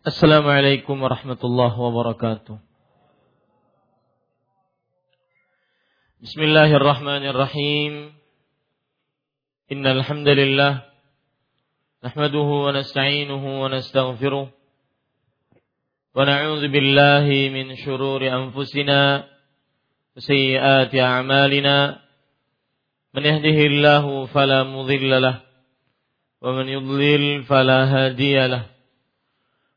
Assalamualaikum warahmatullahi wabarakatuh. Bismillahirrahmanirrahim. Innal hamdalillah nahmaduhu wa nasta'inuhu wa nastaghfiruh wa na'udzu min shururi anfusina wa a'malina man yahdihillahu fala mudilla lahu wa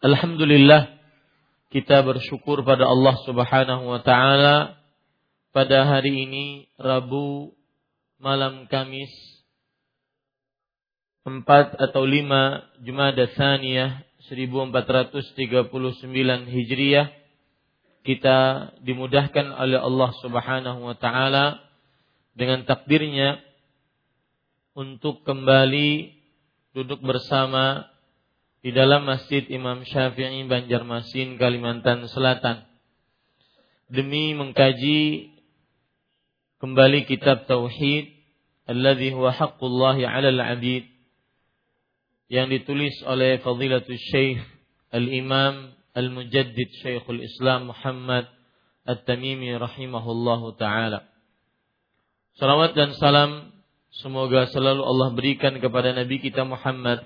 Alhamdulillah kita bersyukur pada Allah Subhanahu wa taala. Pada hari ini Rabu malam Kamis 4 atau 5 Jumada Tsaniyah 1439 Hijriah kita dimudahkan oleh Allah Subhanahu wa taala dengan takdirnya untuk kembali duduk bersama di dalam Masjid Imam Syafi'i Banjarmasin Kalimantan Selatan demi mengkaji kembali kitab tauhid alladhi huwa haqqullahi 'alal 'abid yang ditulis oleh Fadilatul Syekh Al-Imam Al-Mujaddid Syekhul Islam Muhammad At-Tamimi rahimahullahu taala. Salawat dan salam semoga selalu Allah berikan kepada Nabi kita Muhammad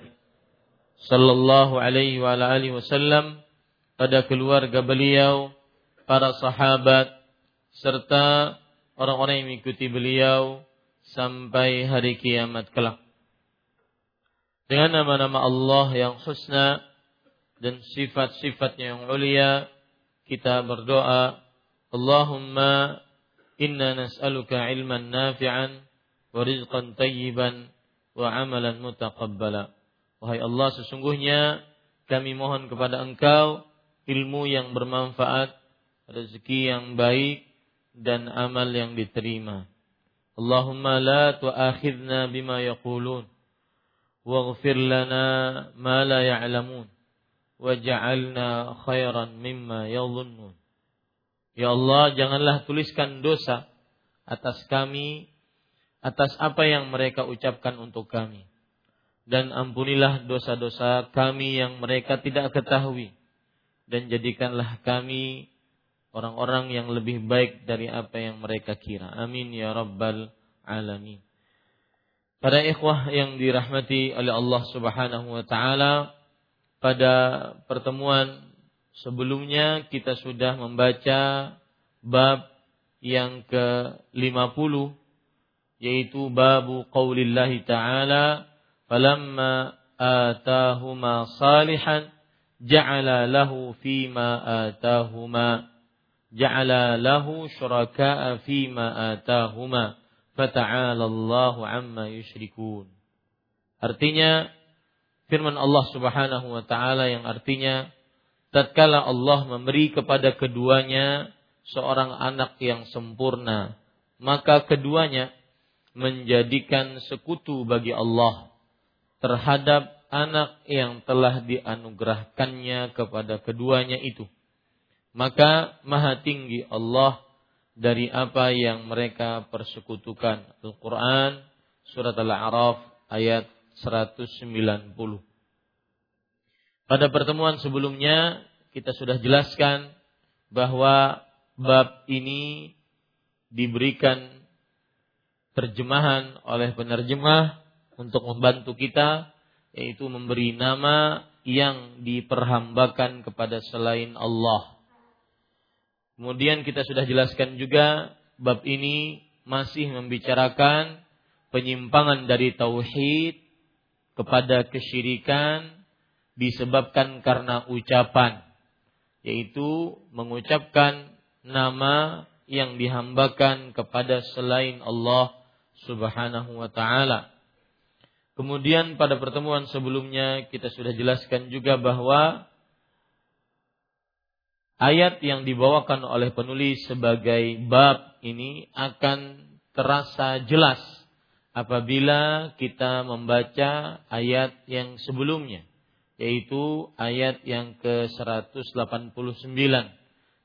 sallallahu alaihi wa alihi wasallam pada keluarga beliau, para sahabat serta orang-orang yang mengikuti beliau sampai hari kiamat kelak. Dengan nama-nama Allah yang husna dan sifat-sifatnya yang ulia, kita berdoa, Allahumma inna nas'aluka ilman nafi'an wa rizqan tayyiban wa amalan mutaqabbala. Wahai Allah, sesungguhnya kami mohon kepada Engkau ilmu yang bermanfaat, rezeki yang baik, dan amal yang diterima. Allahumma la tu'akhidna bima yaqulun waghfir lana ma la ya'lamun waj'alna khairan mimma yadhunnun. Ya Allah, janganlah tuliskan dosa atas kami atas apa yang mereka ucapkan untuk kami dan ampunilah dosa-dosa kami yang mereka tidak ketahui dan jadikanlah kami orang-orang yang lebih baik dari apa yang mereka kira. Amin ya rabbal alamin. Para ikhwah yang dirahmati oleh Allah Subhanahu wa taala, pada pertemuan sebelumnya kita sudah membaca bab yang ke-50 yaitu babu qaulillahi ta'ala falamma atahuma salihan ja'ala lahu fima atahuma. Ja'ala lahu syuraka'a fima atahuma. Fata'ala Allahu amma yusyrikun artinya firman Allah Subhanahu wa taala yang artinya tatkala Allah memberi kepada keduanya seorang anak yang sempurna maka keduanya menjadikan sekutu bagi Allah terhadap anak yang telah dianugerahkannya kepada keduanya itu. maka maha tinggi Allah dari apa yang mereka persekutukan. Al-Quran surat Al-A'raf ayat 190. Pada pertemuan sebelumnya kita sudah jelaskan bahwa bab ini diberikan terjemahan oleh penerjemah untuk membantu kita yaitu memberi nama yang diperhambakan kepada selain Allah. Kemudian kita sudah jelaskan juga bab ini masih membicarakan penyimpangan dari tauhid kepada kesyirikan disebabkan karena ucapan yaitu mengucapkan nama yang dihambakan kepada selain Allah Subhanahu wa taala. Kemudian pada pertemuan sebelumnya kita sudah jelaskan juga bahwa ayat yang dibawakan oleh penulis sebagai bab ini akan terasa jelas apabila kita membaca ayat yang sebelumnya yaitu ayat yang ke-189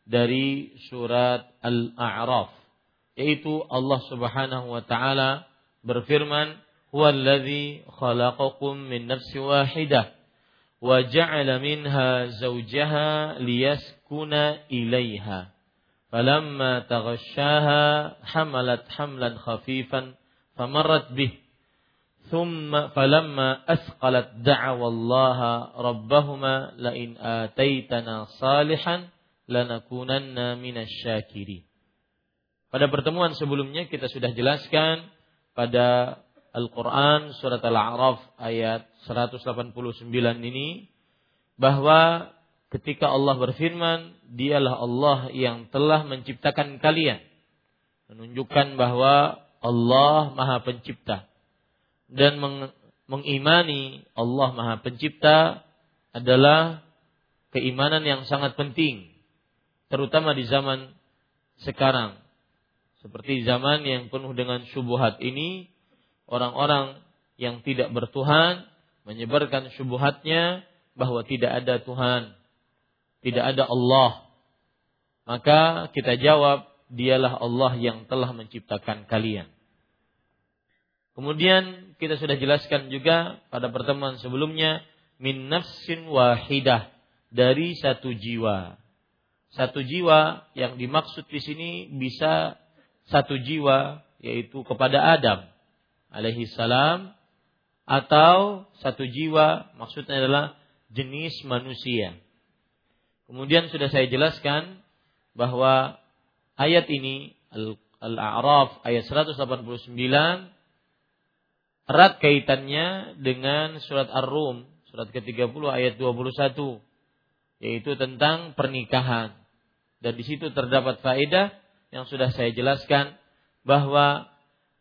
dari surat Al-A'raf yaitu Allah Subhanahu wa taala berfirman هو الذي خلقكم من نفس واحدة وجعل منها زوجها ليسكن إليها فلما تغشاها حملت حملا خفيفا فمرت به ثم فلما أثقلت دعوا الله ربهما لئن آتيتنا صالحا لنكونن من الشاكرين Pada pertemuan sebelumnya kita sudah jelaskan pada Al-Quran surat Al-A'raf ayat 189 ini bahwa ketika Allah berfirman dialah Allah yang telah menciptakan kalian. Menunjukkan bahwa Allah Maha Pencipta. Dan meng mengimani Allah Maha Pencipta adalah keimanan yang sangat penting terutama di zaman sekarang. Seperti zaman yang penuh dengan syubhat ini orang-orang yang tidak bertuhan menyebarkan syubhatnya bahwa tidak ada Tuhan, tidak ada Allah. Maka kita jawab, dialah Allah yang telah menciptakan kalian. Kemudian kita sudah jelaskan juga pada pertemuan sebelumnya min nafsin wahidah dari satu jiwa. Satu jiwa yang dimaksud di sini bisa satu jiwa yaitu kepada Adam alaihi salam atau satu jiwa maksudnya adalah jenis manusia. Kemudian sudah saya jelaskan bahwa ayat ini Al-A'raf ayat 189 erat kaitannya dengan surat Ar-Rum surat ke-30 ayat 21 yaitu tentang pernikahan. Dan di situ terdapat faedah yang sudah saya jelaskan bahwa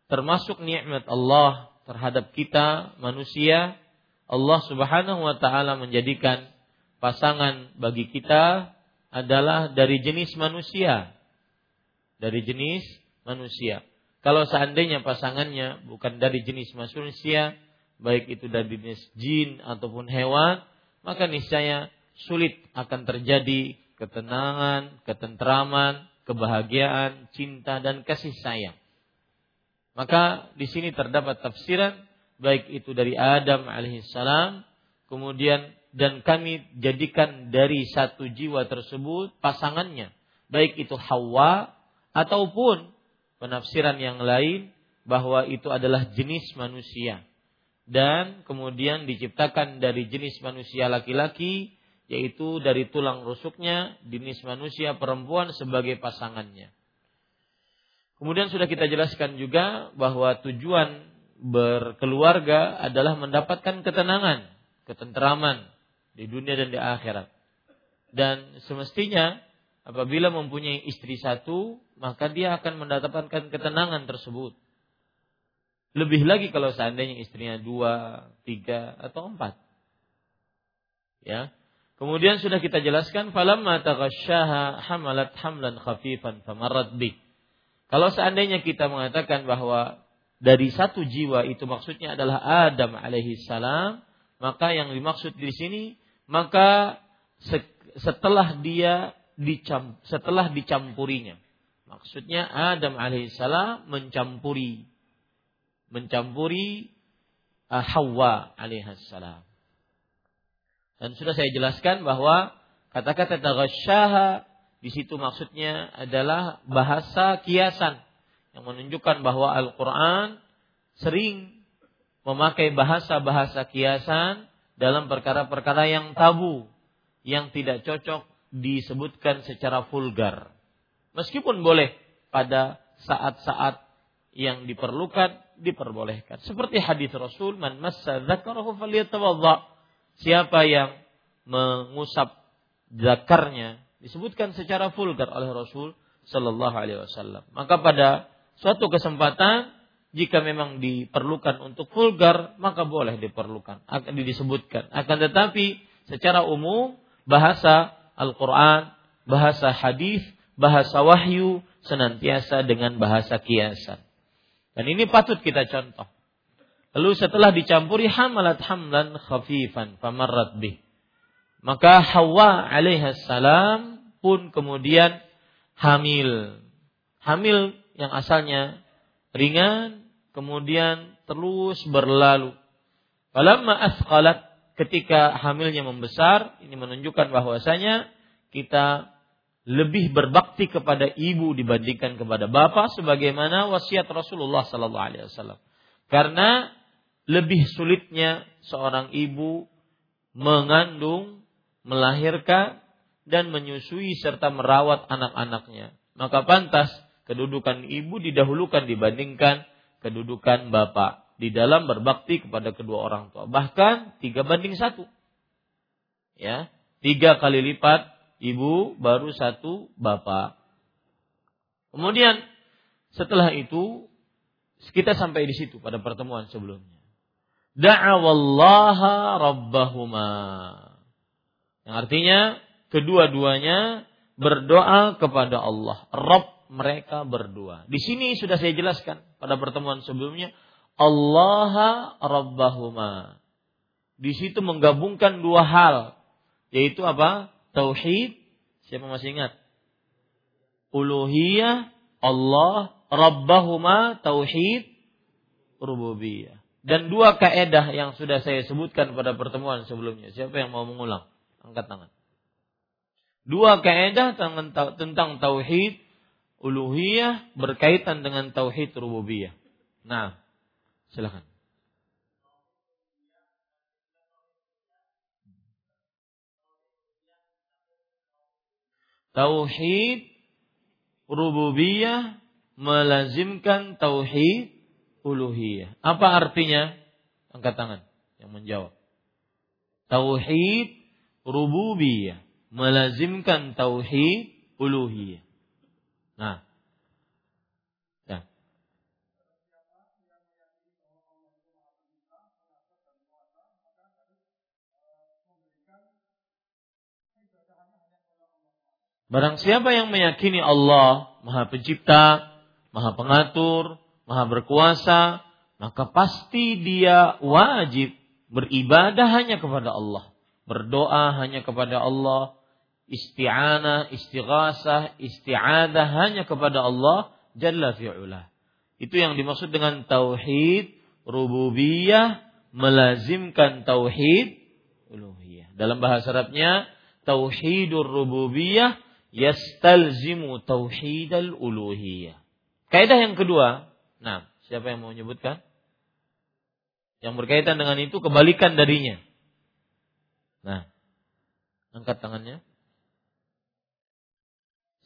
termasuk nikmat Allah terhadap kita manusia, Allah Subhanahu wa taala menjadikan pasangan bagi kita adalah dari jenis manusia. Dari jenis manusia. Kalau seandainya pasangannya bukan dari jenis manusia, baik itu dari jenis jin ataupun hewan, maka niscaya sulit akan terjadi ketenangan, ketentraman, kebahagiaan, cinta dan kasih sayang. Maka di sini terdapat tafsiran baik itu dari Adam alaihissalam kemudian dan kami jadikan dari satu jiwa tersebut pasangannya baik itu Hawa ataupun penafsiran yang lain bahwa itu adalah jenis manusia. Dan kemudian diciptakan dari jenis manusia laki-laki yaitu dari tulang rusuknya jenis manusia perempuan sebagai pasangannya Kemudian sudah kita jelaskan juga bahwa tujuan berkeluarga adalah mendapatkan ketenangan, ketenteraman di dunia dan di akhirat. Dan semestinya apabila mempunyai istri satu, maka dia akan mendapatkan ketenangan tersebut. Lebih lagi kalau seandainya istrinya dua, tiga, atau empat. Ya. Kemudian sudah kita jelaskan falamma hamalat hamlan khafifan famarrat bih kalau seandainya kita mengatakan bahwa dari satu jiwa itu maksudnya adalah Adam alaihi salam, maka yang dimaksud di sini maka setelah dia dicam, setelah dicampurinya. Maksudnya Adam alaihissalam mencampuri mencampuri uh, Hawa alaihissalam. Dan sudah saya jelaskan bahwa kata-kata taghasyaha di situ maksudnya adalah bahasa kiasan yang menunjukkan bahwa Al-Qur'an sering memakai bahasa-bahasa kiasan dalam perkara-perkara yang tabu, yang tidak cocok disebutkan secara vulgar. Meskipun boleh pada saat-saat yang diperlukan diperbolehkan. Seperti hadis Rasul, "Man massa dzakarahu falyatawadda." Siapa yang mengusap zakarnya disebutkan secara vulgar oleh Rasul sallallahu alaihi wasallam. Maka pada suatu kesempatan jika memang diperlukan untuk vulgar maka boleh diperlukan akan disebutkan akan tetapi secara umum bahasa Al-Qur'an bahasa hadis bahasa wahyu senantiasa dengan bahasa kiasan. Dan ini patut kita contoh. Lalu setelah dicampuri hamalat hamlan khafifan famarrat bih maka Hawa alaihissalam pun kemudian hamil hamil yang asalnya ringan, kemudian terus berlalu. Falamma asqalat ketika hamilnya membesar, ini menunjukkan bahwasanya kita lebih berbakti kepada ibu dibandingkan kepada bapak sebagaimana wasiat Rasulullah sallallahu alaihi wasallam. Karena lebih sulitnya seorang ibu mengandung, melahirkan dan menyusui serta merawat anak-anaknya. Maka pantas kedudukan ibu didahulukan dibandingkan kedudukan bapak di dalam berbakti kepada kedua orang tua. Bahkan tiga banding satu. Ya, tiga kali lipat ibu baru satu bapak. Kemudian setelah itu kita sampai di situ pada pertemuan sebelumnya. Da'awallaha rabbahuma. Yang artinya kedua-duanya berdoa kepada Allah. Rabb mereka berdua. Di sini sudah saya jelaskan pada pertemuan sebelumnya. Allah Rabbahuma. Di situ menggabungkan dua hal. Yaitu apa? Tauhid. Siapa masih ingat? Uluhiyah. Allah. Rabbahuma. Tauhid. Rububiyah. Dan dua kaedah yang sudah saya sebutkan pada pertemuan sebelumnya. Siapa yang mau mengulang? Angkat tangan. Dua kaedah tentang tauhid uluhiyah berkaitan dengan tauhid rububiyah. Nah, silakan. Tauhid rububiyah melazimkan tauhid uluhiyah. Apa artinya? Angkat tangan yang menjawab. Tauhid rububiyah melazimkan tauhid uluhiyah. Nah. Ya. Barang siapa yang meyakini Allah Maha Pencipta, Maha Pengatur, Maha Berkuasa, maka pasti dia wajib beribadah hanya kepada Allah, berdoa hanya kepada Allah, isti'anah, istighasah, isti'adah hanya kepada Allah Jalla fi'ula. Itu yang dimaksud dengan tauhid rububiyah melazimkan tauhid uluhiyah. Dalam bahasa Arabnya tauhidur rububiyah yastalzimu tauhidal uluhiyah. Kaidah yang kedua, nah, siapa yang mau menyebutkan? Yang berkaitan dengan itu kebalikan darinya. Nah, angkat tangannya.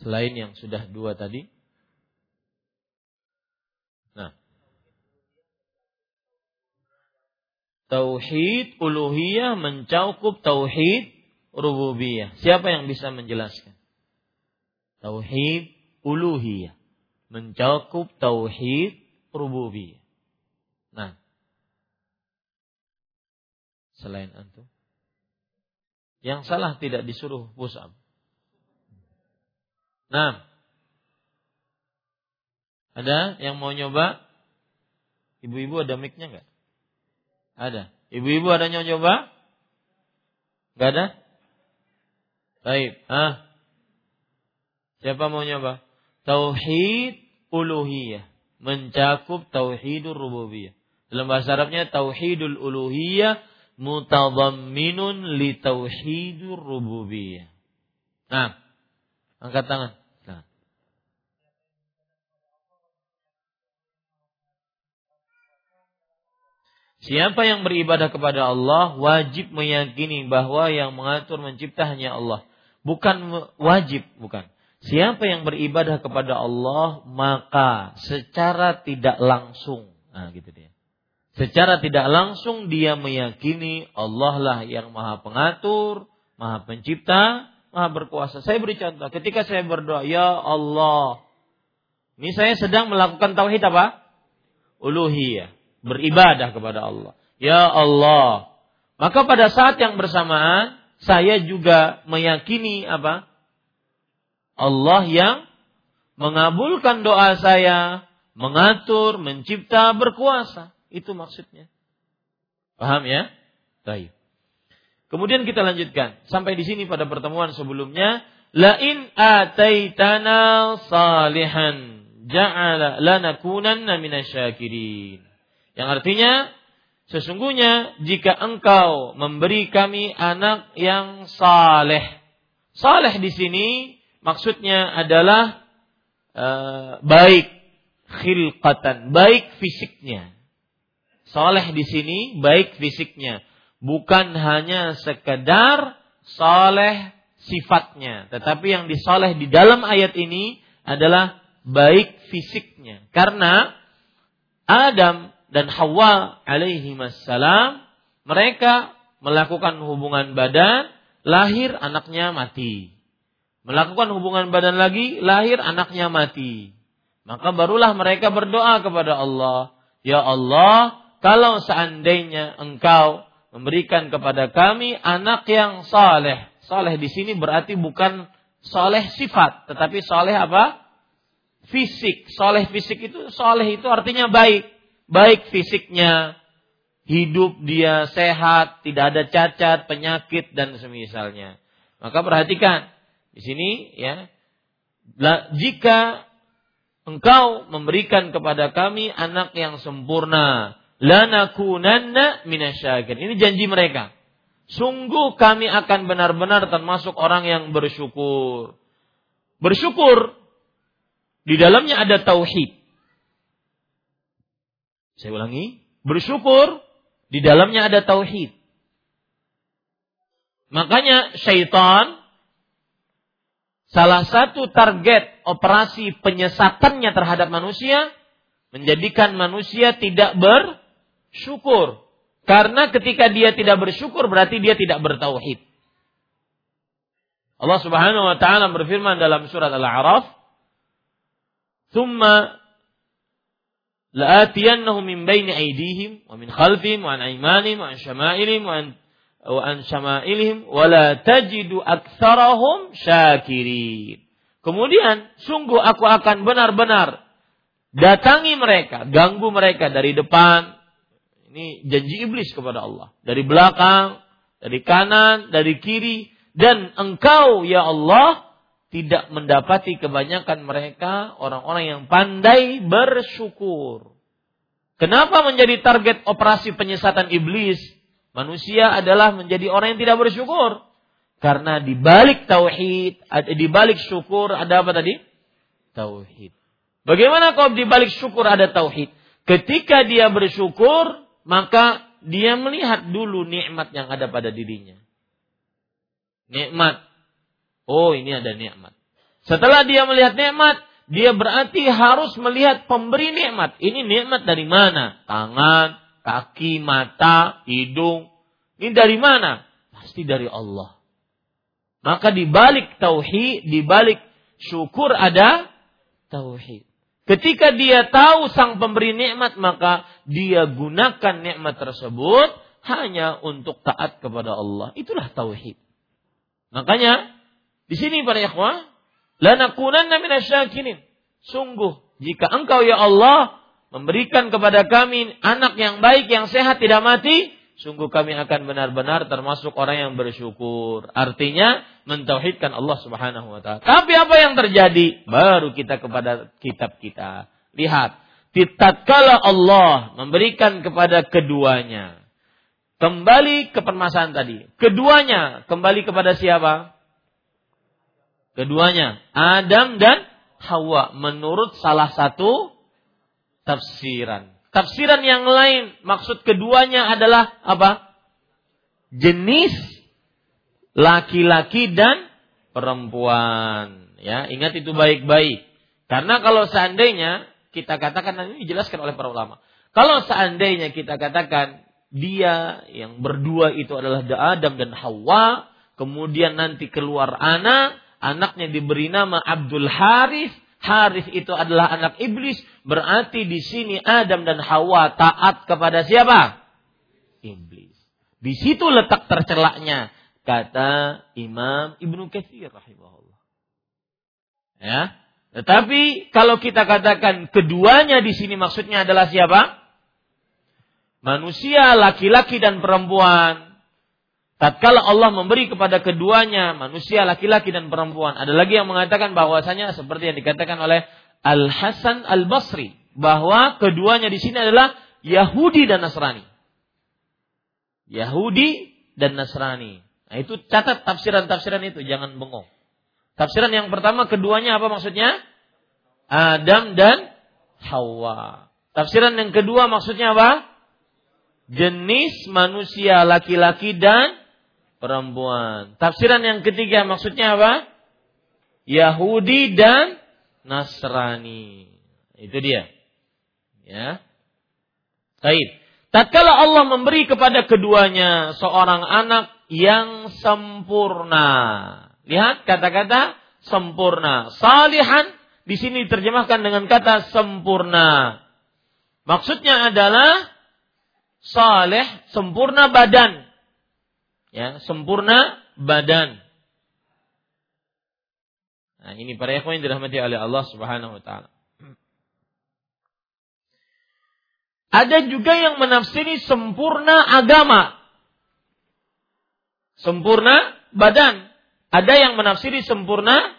Selain yang sudah dua tadi. Nah. Tauhid uluhiyah mencakup tauhid rububiyah. Siapa yang bisa menjelaskan? Tauhid uluhiyah mencakup tauhid rububiyah. Nah. Selain antum. Yang salah tidak disuruh pusam. Nah. Ada yang mau nyoba? Ibu-ibu ada mic-nya enggak? Ada. Ibu-ibu ada yang nyoba? Enggak ada? Baik. Ah. Siapa mau nyoba? Tauhid uluhiyah. Mencakup tauhidur rububiyah. Dalam bahasa Arabnya tauhidul uluhiyah mutadamminun li tauhidur rububiyah. Nah, angkat tangan. Nah. Siapa yang beribadah kepada Allah wajib meyakini bahwa yang mengatur mencipta hanya Allah. Bukan wajib, bukan. Siapa yang beribadah kepada Allah maka secara tidak langsung, nah gitu dia. Secara tidak langsung dia meyakini Allah lah yang maha pengatur, maha pencipta, maha berkuasa. Saya beri contoh, ketika saya berdoa, Ya Allah. Ini saya sedang melakukan tauhid apa? Uluhiyah. Beribadah kepada Allah. Ya Allah. Maka pada saat yang bersamaan, saya juga meyakini apa? Allah yang mengabulkan doa saya, mengatur, mencipta, berkuasa. Itu maksudnya. Paham ya? Baik. Kemudian kita lanjutkan sampai di sini pada pertemuan sebelumnya. Lain ataitana salihan ja'ala lanakunanna minasyakirin. Yang artinya sesungguhnya jika engkau memberi kami anak yang saleh. Saleh di sini maksudnya adalah uh, baik khilqatan, baik fisiknya. Soleh di sini baik fisiknya, bukan hanya sekedar soleh sifatnya, tetapi yang disoleh di dalam ayat ini adalah baik fisiknya. Karena Adam dan Hawa alaihi mereka melakukan hubungan badan, lahir anaknya mati. Melakukan hubungan badan lagi, lahir anaknya mati. Maka barulah mereka berdoa kepada Allah, "Ya Allah, kalau seandainya engkau memberikan kepada kami anak yang saleh. Saleh di sini berarti bukan saleh sifat, tetapi saleh apa? Fisik. Saleh fisik itu saleh itu artinya baik. Baik fisiknya, hidup dia sehat, tidak ada cacat, penyakit dan semisalnya. Maka perhatikan di sini ya. Jika engkau memberikan kepada kami anak yang sempurna, lanakunanna minasyakirin. Ini janji mereka. Sungguh kami akan benar-benar termasuk orang yang bersyukur. Bersyukur di dalamnya ada tauhid. Saya ulangi, bersyukur di dalamnya ada tauhid. Makanya syaitan salah satu target operasi penyesatannya terhadap manusia menjadikan manusia tidak ber syukur. Karena ketika dia tidak bersyukur berarti dia tidak bertauhid. Allah Subhanahu wa taala berfirman dalam surat Al-A'raf, "Tsumma la'atiyannahum min baini aydihim wa min khalfihim wa an aymanihim wa an syama'ilihim wa an wa an syama'ilihim wa la tajidu aktsarahum syakirin." Kemudian sungguh aku akan benar-benar datangi mereka, ganggu mereka dari depan, ini janji iblis kepada Allah. Dari belakang, dari kanan, dari kiri. Dan engkau ya Allah tidak mendapati kebanyakan mereka orang-orang yang pandai bersyukur. Kenapa menjadi target operasi penyesatan iblis? Manusia adalah menjadi orang yang tidak bersyukur. Karena di balik tauhid, di balik syukur ada apa tadi? Tauhid. Bagaimana kalau di balik syukur ada tauhid? Ketika dia bersyukur, maka dia melihat dulu nikmat yang ada pada dirinya. Nikmat. Oh, ini ada nikmat. Setelah dia melihat nikmat, dia berarti harus melihat pemberi nikmat. Ini nikmat dari mana? Tangan, kaki, mata, hidung. Ini dari mana? Pasti dari Allah. Maka di balik tauhid, di balik syukur ada tauhid. Ketika dia tahu sang pemberi nikmat, maka dia gunakan nikmat tersebut hanya untuk taat kepada Allah. Itulah tauhid. Makanya di sini para ikhwah, lanakunanna minasyakirin. Sungguh jika engkau ya Allah memberikan kepada kami anak yang baik yang sehat tidak mati, sungguh kami akan benar-benar termasuk orang yang bersyukur. Artinya mentauhidkan Allah Subhanahu wa taala. Tapi apa yang terjadi? Baru kita kepada kitab kita. Lihat, tatkala Allah memberikan kepada keduanya kembali ke permasalahan tadi. Keduanya kembali kepada siapa? Keduanya Adam dan Hawa menurut salah satu tafsiran. Tafsiran yang lain maksud keduanya adalah apa? Jenis laki-laki dan perempuan. Ya, ingat itu baik-baik. Karena kalau seandainya kita katakan ini dijelaskan oleh para ulama. Kalau seandainya kita katakan dia yang berdua itu adalah Adam dan Hawa, kemudian nanti keluar anak, anaknya diberi nama Abdul Haris, Haris itu adalah anak iblis, berarti di sini Adam dan Hawa taat kepada siapa? Iblis. Di situ letak tercelaknya kata Imam Ibnu Katsir rahimahullah. Ya. Tetapi kalau kita katakan keduanya di sini maksudnya adalah siapa? Manusia laki-laki dan perempuan tatkala Allah memberi kepada keduanya manusia laki-laki dan perempuan. Ada lagi yang mengatakan bahwasanya seperti yang dikatakan oleh Al Hasan Al Basri bahwa keduanya di sini adalah Yahudi dan Nasrani. Yahudi dan Nasrani. Nah, itu catat tafsiran-tafsiran itu, jangan bengong. Tafsiran yang pertama keduanya apa maksudnya? Adam dan Hawa. Tafsiran yang kedua maksudnya apa? Jenis manusia laki-laki dan perempuan. Tafsiran yang ketiga maksudnya apa? Yahudi dan Nasrani. Itu dia. Ya. Baik. Tatkala Allah memberi kepada keduanya seorang anak yang sempurna. Lihat kata-kata sempurna. Salihan di sini diterjemahkan dengan kata sempurna. Maksudnya adalah saleh sempurna badan ya sempurna badan. Nah, ini para ikhwan yang dirahmati oleh Allah Subhanahu wa taala. Ada juga yang menafsiri sempurna agama. Sempurna badan. Ada yang menafsiri sempurna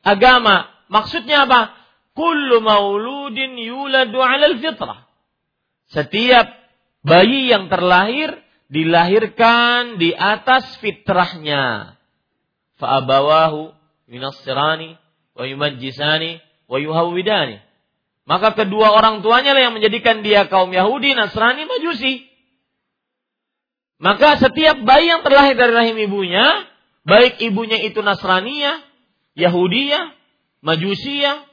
agama. Maksudnya apa? Kullu mauludin yuladu 'alal fitrah. Setiap bayi yang terlahir dilahirkan di atas fitrahnya. Fa'abawahu minassirani wa yumajjisani wa yuhawwidani. Maka kedua orang tuanya lah yang menjadikan dia kaum Yahudi, Nasrani, Majusi. Maka setiap bayi yang terlahir dari rahim ibunya, baik ibunya itu Nasraniyah, Yahudiyah, Majusiyah,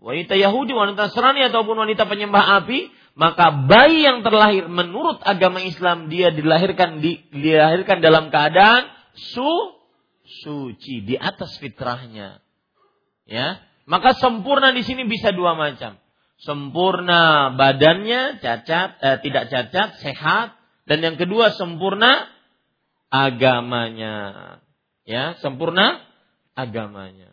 wanita Yahudi, wanita Nasrani ataupun wanita penyembah api, maka bayi yang terlahir menurut agama Islam dia dilahirkan di, dilahirkan dalam keadaan su suci di atas fitrahnya. Ya. Maka sempurna di sini bisa dua macam. Sempurna badannya cacat eh, tidak cacat, sehat dan yang kedua sempurna agamanya. Ya, sempurna agamanya.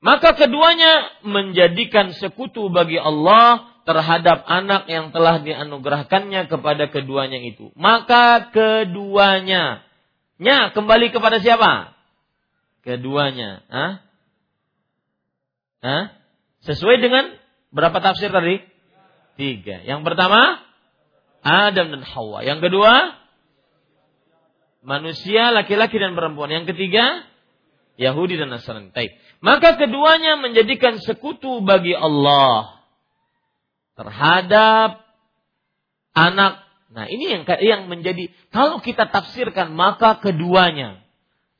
Maka keduanya menjadikan sekutu bagi Allah terhadap anak yang telah dianugerahkannya kepada keduanya itu. Maka keduanya. Nya kembali kepada siapa? Keduanya. Hah? Hah? Sesuai dengan berapa tafsir tadi? Tiga. Yang pertama, Adam dan Hawa. Yang kedua, manusia laki-laki dan perempuan. Yang ketiga, Yahudi dan Nasrani. Maka keduanya menjadikan sekutu bagi Allah terhadap anak. Nah, ini yang yang menjadi kalau kita tafsirkan maka keduanya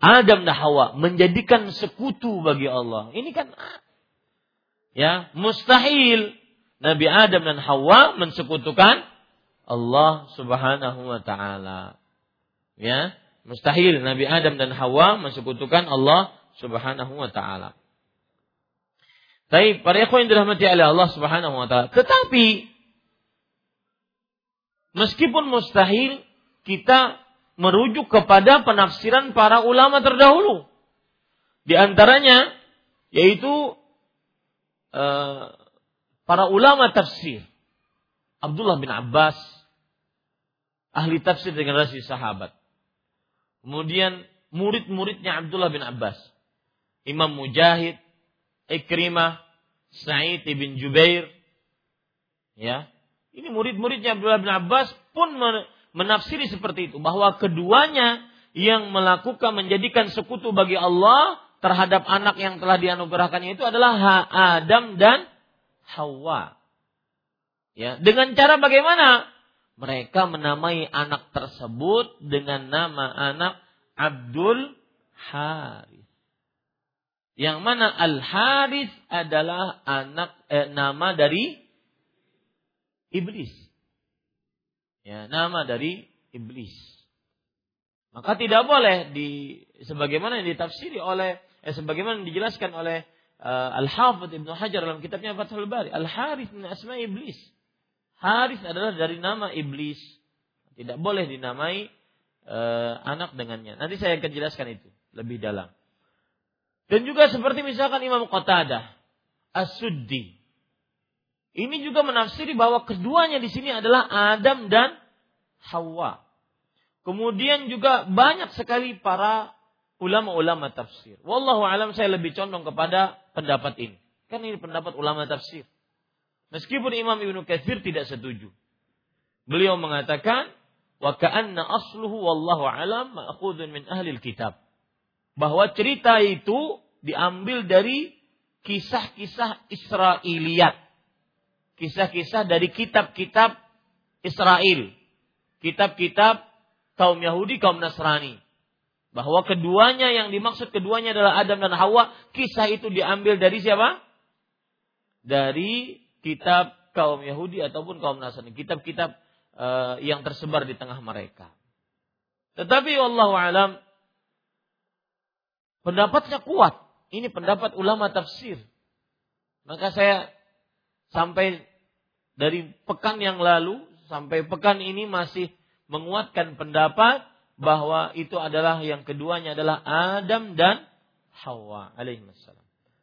Adam dan Hawa menjadikan sekutu bagi Allah. Ini kan ya, mustahil Nabi Adam dan Hawa mensekutukan Allah Subhanahu wa taala. Ya, mustahil Nabi Adam dan Hawa mensekutukan Allah Subhanahu wa taala. Tapi para ikhwan yang dirahmati oleh Allah Subhanahu wa taala. Tetapi meskipun mustahil kita merujuk kepada penafsiran para ulama terdahulu. Di antaranya yaitu uh, para ulama tafsir. Abdullah bin Abbas, ahli tafsir generasi sahabat. Kemudian murid-muridnya Abdullah bin Abbas. Imam Mujahid, Ikrimah, Sa'id bin Jubair. Ya. Ini murid-muridnya Abdullah bin Abbas pun menafsiri seperti itu bahwa keduanya yang melakukan menjadikan sekutu bagi Allah terhadap anak yang telah dianugerahkannya itu adalah Adam dan Hawa. Ya, dengan cara bagaimana? Mereka menamai anak tersebut dengan nama anak Abdul Haris. Yang mana Al Haris adalah anak eh, nama dari iblis. Ya, nama dari iblis. Maka tidak boleh di sebagaimana yang ditafsiri oleh eh, sebagaimana yang dijelaskan oleh uh, Al Hafidh Ibnu Hajar dalam kitabnya Fathul Bari, Al Haris min asma iblis. Haris adalah dari nama iblis. Tidak boleh dinamai uh, anak dengannya. Nanti saya akan jelaskan itu lebih dalam. Dan juga seperti misalkan Imam Qatadah, As-Suddi. Ini juga menafsiri bahwa keduanya di sini adalah Adam dan Hawa. Kemudian juga banyak sekali para ulama-ulama tafsir. Wallahu alam saya lebih condong kepada pendapat ini. Kan ini pendapat ulama tafsir. Meskipun Imam Ibnu Katsir tidak setuju. Beliau mengatakan wa ka'anna asluhu wallahu alam ma'khudun min ahli kitab. Bahwa cerita itu diambil dari kisah-kisah Israiliyat. Kisah-kisah dari kitab-kitab Israel. Kitab-kitab kaum Yahudi, kaum Nasrani. Bahwa keduanya yang dimaksud keduanya adalah Adam dan Hawa. Kisah itu diambil dari siapa? Dari kitab kaum Yahudi ataupun kaum Nasrani, kitab-kitab uh, yang tersebar di tengah mereka. Tetapi wallahu alam pendapatnya kuat. Ini pendapat ulama tafsir. Maka saya sampai dari pekan yang lalu sampai pekan ini masih menguatkan pendapat bahwa itu adalah yang keduanya adalah Adam dan Hawa alaihi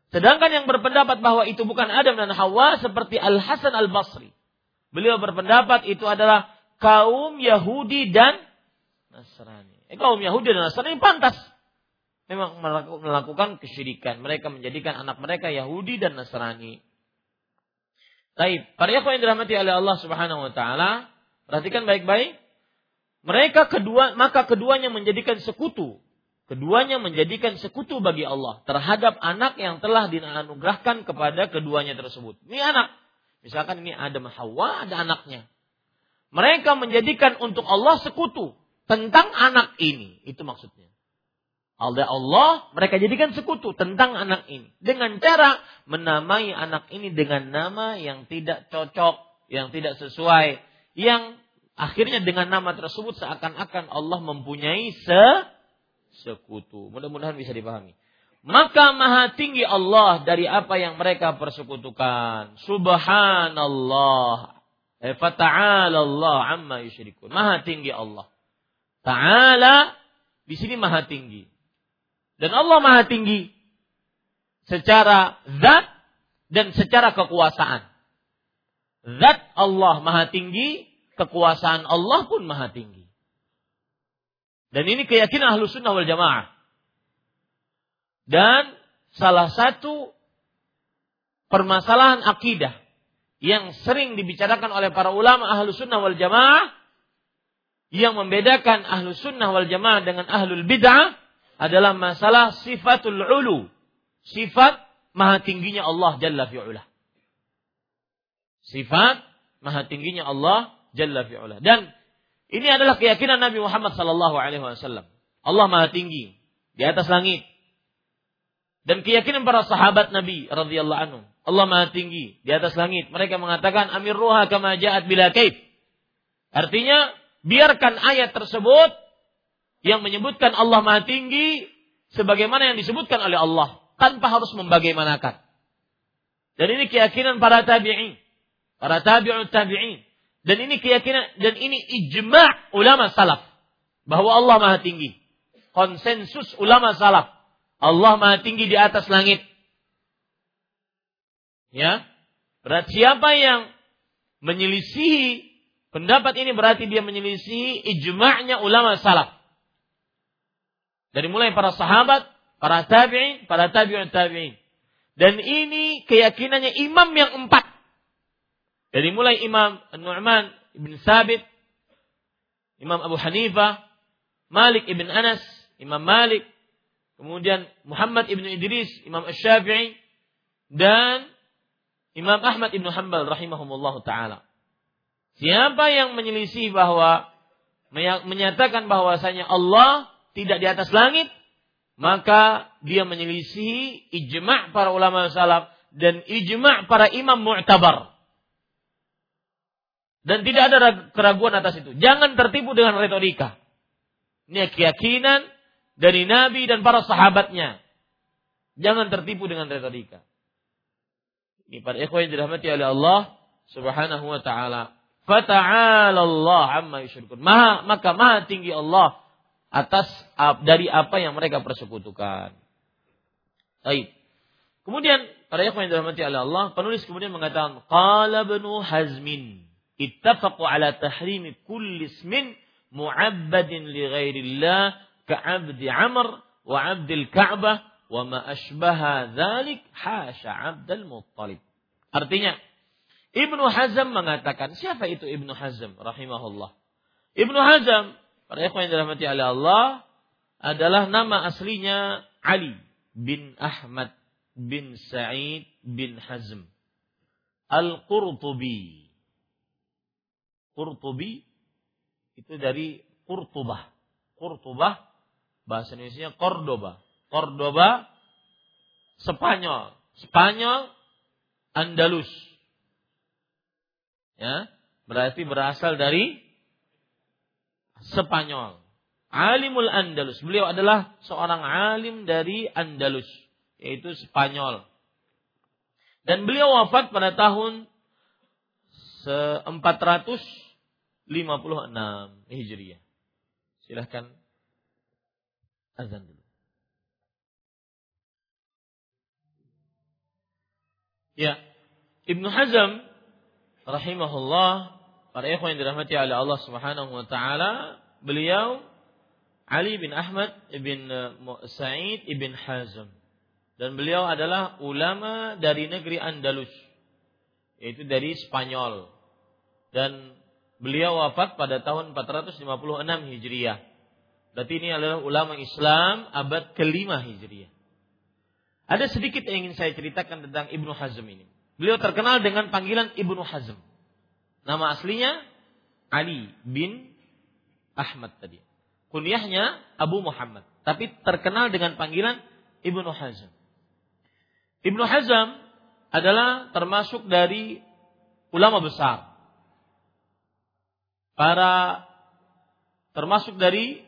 Sedangkan yang berpendapat bahwa itu bukan Adam dan Hawa seperti Al Hasan Al Basri. Beliau berpendapat itu adalah kaum Yahudi dan Nasrani. Eh, kaum Yahudi dan Nasrani pantas memang melakukan kesyirikan. Mereka menjadikan anak mereka Yahudi dan Nasrani. Baik, para ikhwan yang dirahmati oleh Allah Subhanahu wa taala, perhatikan baik-baik. Mereka kedua maka keduanya menjadikan sekutu Keduanya menjadikan sekutu bagi Allah terhadap anak yang telah dianugerahkan kepada keduanya tersebut. Ini anak. Misalkan ini Adam Hawa ada anaknya. Mereka menjadikan untuk Allah sekutu tentang anak ini. Itu maksudnya. Allah Allah mereka jadikan sekutu tentang anak ini dengan cara menamai anak ini dengan nama yang tidak cocok, yang tidak sesuai, yang akhirnya dengan nama tersebut seakan-akan Allah mempunyai se sekutu. Mudah-mudahan bisa dipahami. Maka maha tinggi Allah dari apa yang mereka persekutukan. Subhanallah. Eh, fata'ala Allah amma yusyrikun. Maha tinggi Allah. Ta'ala di sini maha tinggi. Dan Allah maha tinggi secara zat dan secara kekuasaan. Zat Allah maha tinggi, kekuasaan Allah pun maha tinggi. Dan ini keyakinan ahlu sunnah wal jamaah. Dan salah satu permasalahan akidah yang sering dibicarakan oleh para ulama ahlu sunnah wal jamaah yang membedakan ahlu sunnah wal jamaah dengan ahlul bid'ah adalah masalah sifatul ulu. Sifat maha tingginya Allah Jalla fi'ula. Sifat maha tingginya Allah Jalla fi'ula. Dan ini adalah keyakinan Nabi Muhammad sallallahu alaihi wasallam. Allah Maha tinggi di atas langit. Dan keyakinan para sahabat Nabi radhiyallahu anhu. Allah Maha tinggi di atas langit. Mereka mengatakan amir ruha kama ja'at bila kaif. Artinya biarkan ayat tersebut yang menyebutkan Allah Maha tinggi sebagaimana yang disebutkan oleh Allah tanpa harus membagaimanakan. Dan ini keyakinan para tabi'in, para tabi'ut tabi'in. Dan ini keyakinan dan ini ijma' ulama salaf bahwa Allah Maha tinggi. Konsensus ulama salaf. Allah Maha tinggi di atas langit. Ya. Berarti siapa yang menyelisihi Pendapat ini berarti dia menyelisih ijma'nya ulama salaf. Dari mulai para sahabat, para tabi'in, para tabi'un tabi'in. Dan ini keyakinannya imam yang empat. Dari mulai Imam Nu'man ibn Sabit, Imam Abu Hanifah, Malik ibn Anas, Imam Malik, kemudian Muhammad ibn Idris, Imam Ash-Syafi'i, dan Imam Ahmad ibn Hanbal rahimahumullah ta'ala. Siapa yang menyelisih bahwa menyatakan bahwasanya Allah tidak di atas langit, maka dia menyelisih ijma' para ulama salaf dan ijma' para imam mu'tabar. Dan tidak ada keraguan atas itu. Jangan tertipu dengan retorika. Ini keyakinan dari Nabi dan para sahabatnya. Jangan tertipu dengan retorika. Ini para ikhwan yang dirahmati oleh Allah Subhanahu wa taala. Fata'ala Allah amma yusyrikun. Maha, maka maha tinggi Allah atas dari apa yang mereka persekutukan. Baik. Kemudian para ikhwan yang dirahmati oleh Allah, penulis kemudian mengatakan qala ibnu Hazmin ittafaqu ala tahrimi kulli ismin mu'abbadin li ghairillah ka'abdi Amr wa 'abdil Ka'bah wa ma ashbaha dzalik hasya 'abdal Muttalib. Artinya Ibnu Hazm mengatakan, siapa itu Ibnu Hazm rahimahullah? Ibnu Hazm, para ikhwan yang dirahmati oleh Allah, adalah nama aslinya Ali bin Ahmad bin Sa'id bin Hazm. Al-Qurtubi. Qurtubi itu dari Qurtubah. Qurtubah bahasa Indonesia Cordoba. Cordoba Spanyol. Spanyol Andalus. Ya, berarti berasal dari Spanyol. Alimul Andalus. Beliau adalah seorang alim dari Andalus, yaitu Spanyol. Dan beliau wafat pada tahun 456 Hijriah. Silahkan azan dulu. Ya, Ibnu Hazm rahimahullah para ikhwan yang dirahmati oleh Allah Subhanahu wa taala, beliau Ali bin Ahmad bin eh, Sa'id ibn Hazm dan beliau adalah ulama dari negeri Andalus yaitu dari Spanyol dan beliau wafat pada tahun 456 Hijriah. Berarti ini adalah ulama Islam abad kelima Hijriah. Ada sedikit yang ingin saya ceritakan tentang Ibnu Hazm ini. Beliau terkenal dengan panggilan Ibnu Hazm. Nama aslinya Ali bin Ahmad tadi. Kunyahnya Abu Muhammad. Tapi terkenal dengan panggilan Ibnu Hazm. Ibnu Hazm adalah termasuk dari ulama besar. Para termasuk dari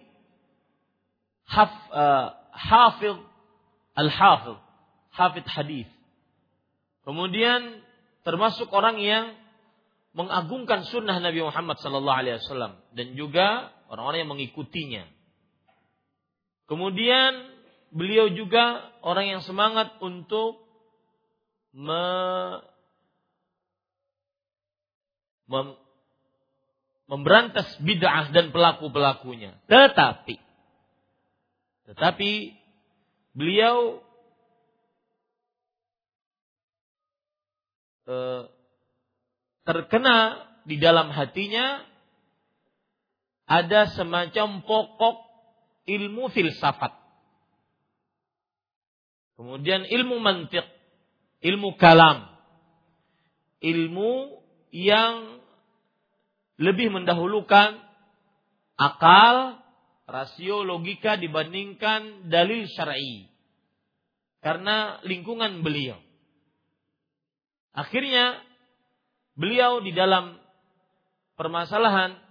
haf, uh, hafid al-hafid, hafid hadis Kemudian termasuk orang yang mengagungkan sunnah Nabi Muhammad Sallallahu Alaihi Wasallam dan juga orang-orang yang mengikutinya. Kemudian beliau juga orang yang semangat untuk me, mem, memberantas bid'ah dan pelaku-pelakunya. Tetapi, tetapi beliau Eh, terkena di dalam hatinya ada semacam pokok ilmu filsafat. Kemudian ilmu mantik, ilmu kalam. Ilmu yang lebih mendahulukan akal, rasio, logika dibandingkan dalil syar'i. Karena lingkungan beliau. Akhirnya beliau di dalam permasalahan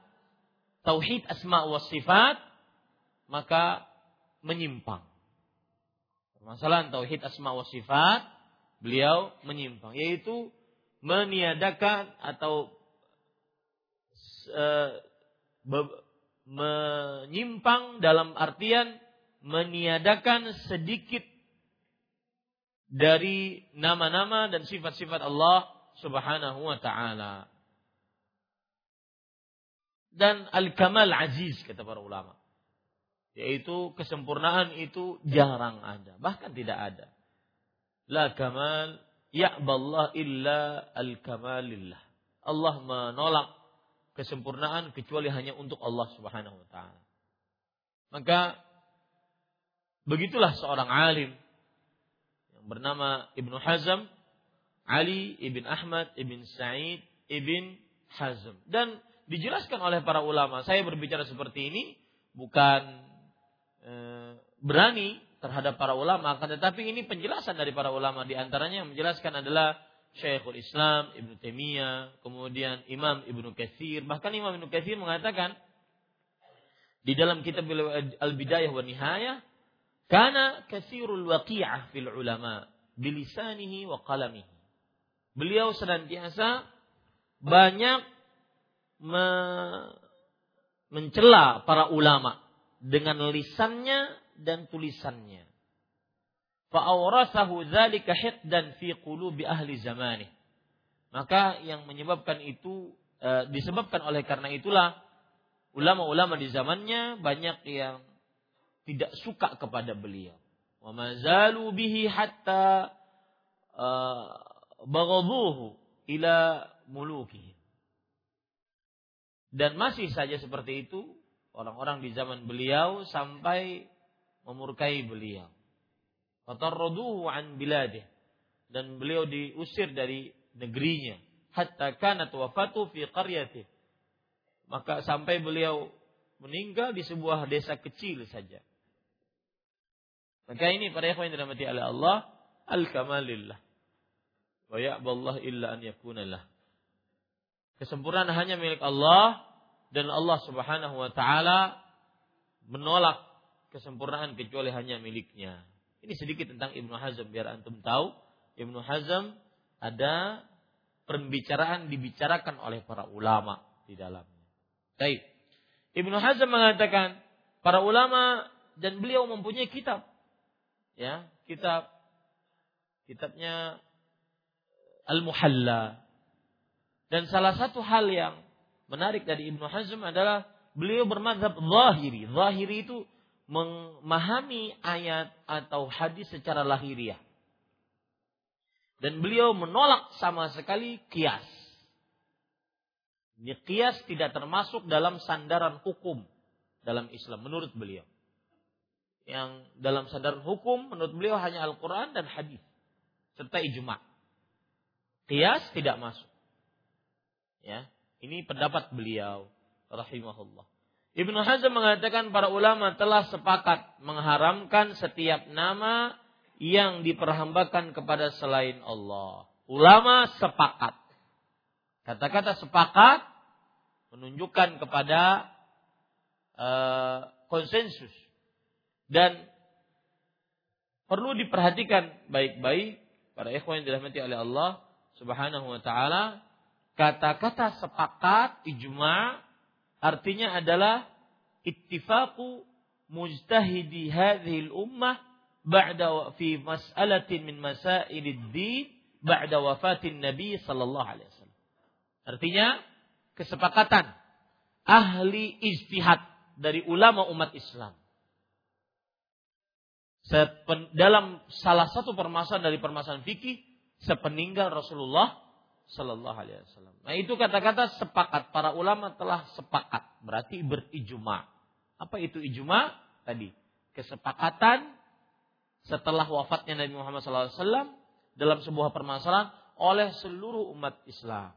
tauhid asma wa sifat maka menyimpang. Permasalahan tauhid asma wa sifat beliau menyimpang yaitu meniadakan atau uh, menyimpang dalam artian meniadakan sedikit dari nama-nama dan sifat-sifat Allah Subhanahu wa taala. Dan al-kamal aziz kata para ulama. Yaitu kesempurnaan itu jarang ada, bahkan tidak ada. La kamal ya'ballah illa al-kamalillah. Allah menolak kesempurnaan kecuali hanya untuk Allah Subhanahu wa taala. Maka begitulah seorang alim yang bernama Ibnu Hazm, Ali ibn Ahmad ibn Sa'id ibn Hazm dan dijelaskan oleh para ulama. Saya berbicara seperti ini bukan e, berani terhadap para ulama, akan tetapi ini penjelasan dari para ulama. Di antaranya yang menjelaskan adalah Syekhul Islam Ibnu Taimiyah, kemudian Imam Ibnu Katsir, bahkan Imam Ibnu Katsir mengatakan di dalam kitab Al-Bidayah wa Nihayah, karena katsirul waqi'ah fil ulama bilisanihi wa qalamihi. Beliau senantiasa banyak me mencela para ulama dengan lisannya dan tulisannya. Fa'awrasahu dzalika hiqdan fi qulubi ahli zamani. Maka yang menyebabkan itu e, disebabkan oleh karena itulah ulama-ulama di zamannya banyak yang tidak suka kepada beliau. Wa mazalu bihi hatta e, baghaduhu ila mulukihim. Dan masih saja seperti itu orang-orang di zaman beliau sampai memurkai beliau. Fatarraduhu an biladih. Dan beliau diusir dari negerinya. Hatta kanat wafatu fi qaryatih. Maka sampai beliau meninggal di sebuah desa kecil saja. Maka ini para ikhwan dirahmati oleh Allah, al-kamalillah. Wa ya'ballah illa an yakunallah. Kesempurnaan hanya milik Allah dan Allah Subhanahu wa taala menolak kesempurnaan kecuali hanya miliknya. Ini sedikit tentang Ibnu Hazm biar antum tahu. Ibnu Hazm ada pembicaraan dibicarakan oleh para ulama di dalamnya. Baik. Ibnu Hazm mengatakan para ulama dan beliau mempunyai kitab. Ya, kitab kitabnya Al-Muhalla dan salah satu hal yang menarik dari Ibnu Hazm adalah beliau bermadzhab zahiri. Zahiri itu memahami ayat atau hadis secara lahiriah. Dan beliau menolak sama sekali kias. Ini kias tidak termasuk dalam sandaran hukum dalam Islam menurut beliau. Yang dalam sandaran hukum menurut beliau hanya Al-Quran dan hadis serta ijma. Kias tidak masuk. Ya, ini pendapat beliau rahimahullah. Ibnu Hazm mengatakan para ulama telah sepakat mengharamkan setiap nama yang diperhambakan kepada selain Allah. Ulama sepakat. Kata-kata sepakat menunjukkan kepada uh, konsensus dan perlu diperhatikan baik-baik para ikhwan yang dirahmati oleh Allah Subhanahu wa taala Kata-kata sepakat, ijma, artinya adalah ittifaqu mujtahidi hadhil ummah ba'da fi mas'alatin min masailid din ba'da wafatin Nabi sallallahu alaihi wasallam. Artinya kesepakatan ahli ijtihad dari ulama umat Islam. Dalam salah satu permasalahan dari permasalahan fikih sepeninggal Rasulullah Sallallahu Alaihi Wasallam. Nah itu kata-kata sepakat para ulama telah sepakat berarti berijma. Apa itu ijma? Tadi kesepakatan setelah wafatnya Nabi Muhammad SAW dalam sebuah permasalahan oleh seluruh umat Islam.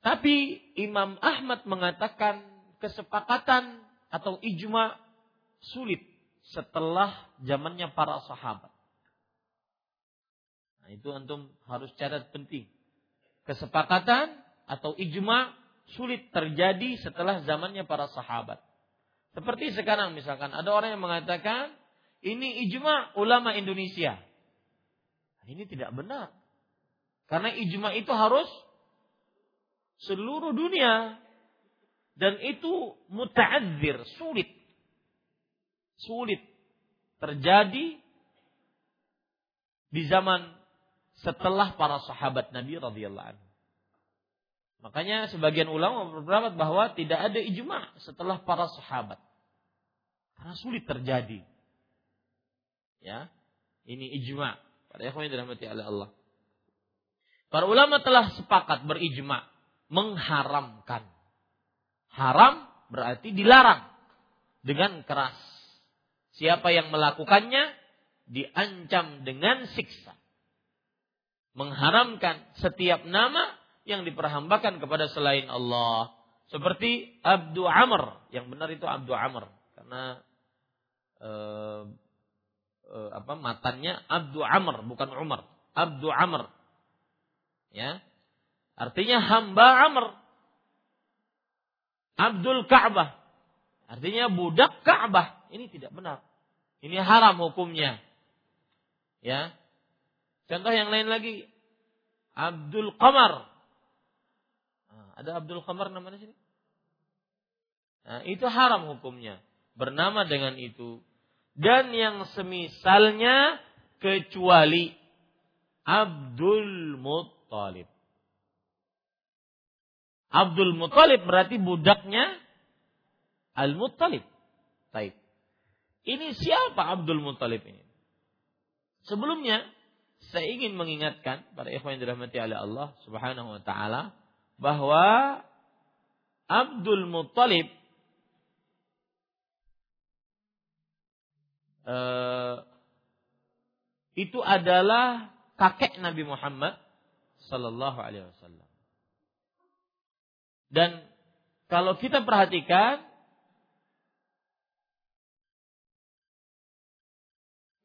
Tapi Imam Ahmad mengatakan kesepakatan atau ijma sulit setelah zamannya para sahabat. Nah, itu antum harus catat penting kesepakatan atau ijma sulit terjadi setelah zamannya para sahabat. Seperti sekarang misalkan ada orang yang mengatakan ini ijma ulama Indonesia. Ini tidak benar. Karena ijma itu harus seluruh dunia. Dan itu muta'adzir, sulit. Sulit terjadi di zaman setelah para sahabat Nabi radhiyallahu anhu. Makanya sebagian ulama berpendapat bahwa tidak ada ijma setelah para sahabat. Karena sulit terjadi. Ya. Ini ijma. Para ikhwan dirahmati oleh Allah. Para ulama telah sepakat berijma mengharamkan. Haram berarti dilarang dengan keras. Siapa yang melakukannya diancam dengan siksa. Mengharamkan setiap nama yang diperhambakan kepada selain Allah. Seperti Abdu Amr. Yang benar itu Abdu Amr. Karena eh, eh, apa matanya Abdu Amr bukan Umar. Abdu Amr. Ya. Artinya hamba Amr. Abdul Ka'bah. Artinya budak Ka'bah. Ini tidak benar. Ini haram hukumnya. Ya. Contoh yang lain lagi. Abdul Qamar. Nah, ada Abdul Qamar namanya sini? Nah, itu haram hukumnya. Bernama dengan itu. Dan yang semisalnya kecuali Abdul Muttalib. Abdul Muttalib berarti budaknya Al-Muttalib. Taib. Ini siapa Abdul Muttalib ini? Sebelumnya saya ingin mengingatkan pada ikhwan yang dirahmati oleh Allah Subhanahu wa taala bahwa Abdul Muttalib uh, itu adalah kakek Nabi Muhammad sallallahu alaihi wasallam. Dan kalau kita perhatikan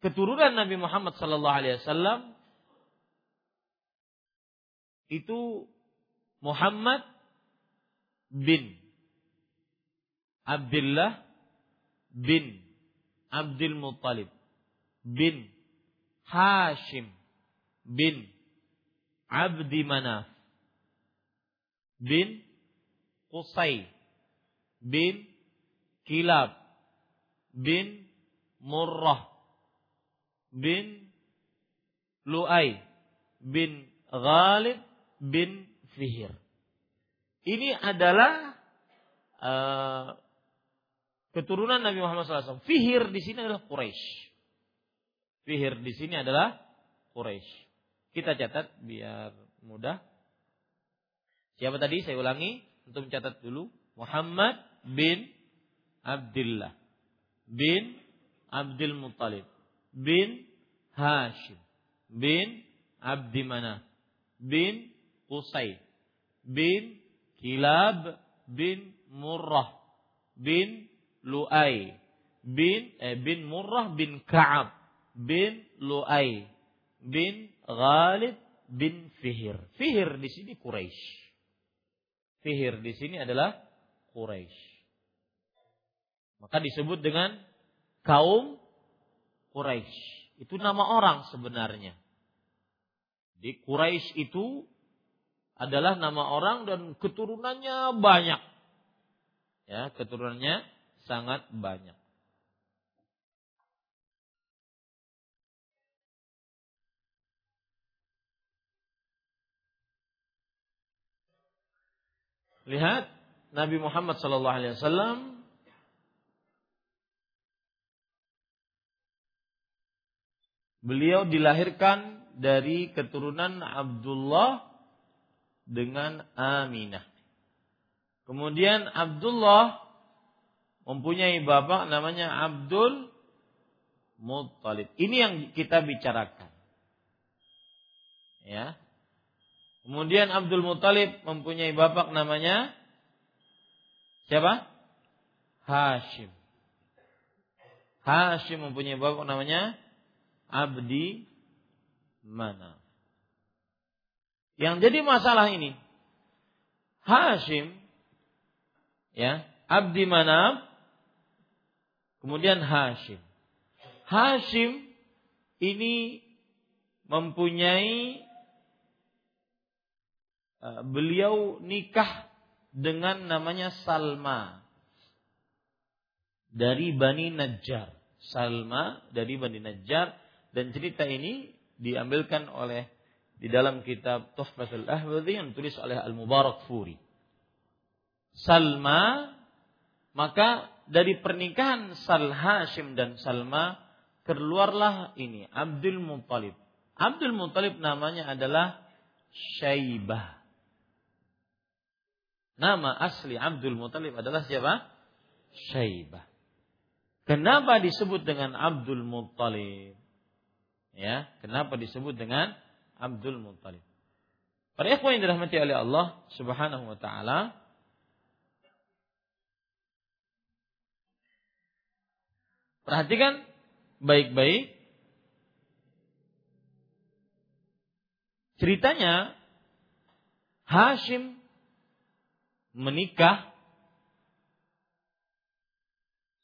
keturunan Nabi Muhammad sallallahu alaihi wasallam itu Muhammad bin Abdullah bin Abdul Muttalib bin Hashim bin Abdi Manaf bin Qusay bin Kilab bin Murrah bin Lu'ay bin Ghalib bin Fihir. Ini adalah uh, keturunan Nabi Muhammad SAW. Fihir di sini adalah Quraisy. Fihir di sini adalah Quraisy. Kita catat biar mudah. Siapa tadi? Saya ulangi untuk mencatat dulu. Muhammad bin Abdullah bin Abdul Muttalib bin Hashim bin Abdi Manaf bin Qusay bin Kilab bin Murrah bin Lu'ay bin eh, bin Murrah bin Ka'ab bin Lu'ay bin Ghalib bin Fihir. Fihir di sini Quraisy. Fihir di sini adalah Quraisy. Maka disebut dengan kaum Quraisy. Itu nama orang sebenarnya. Di Quraisy itu adalah nama orang dan keturunannya banyak. Ya, keturunannya sangat banyak. Lihat Nabi Muhammad sallallahu alaihi wasallam Beliau dilahirkan dari keturunan Abdullah dengan Aminah. Kemudian Abdullah mempunyai bapak namanya Abdul Muttalib. Ini yang kita bicarakan. Ya. Kemudian Abdul Muttalib mempunyai bapak namanya siapa? Hashim. Hashim mempunyai bapak namanya abdi mana. Yang jadi masalah ini Hashim ya, abdi mana kemudian Hashim. Hashim ini mempunyai uh, beliau nikah dengan namanya Salma dari Bani Najjar. Salma dari Bani Najjar dan cerita ini diambilkan oleh di dalam kitab Tuhfatul Ahwadhi yang ditulis oleh Al-Mubarak Furi. Salma maka dari pernikahan Sal Hashim dan Salma keluarlah ini Abdul Muttalib. Abdul Muttalib namanya adalah Syaibah. Nama asli Abdul Muttalib adalah siapa? Syaibah. Kenapa disebut dengan Abdul Muttalib? Ya, kenapa disebut dengan Abdul Muttalib. Para ikhwan yang dirahmati oleh Allah Subhanahu wa taala, perhatikan baik-baik ceritanya Hashim menikah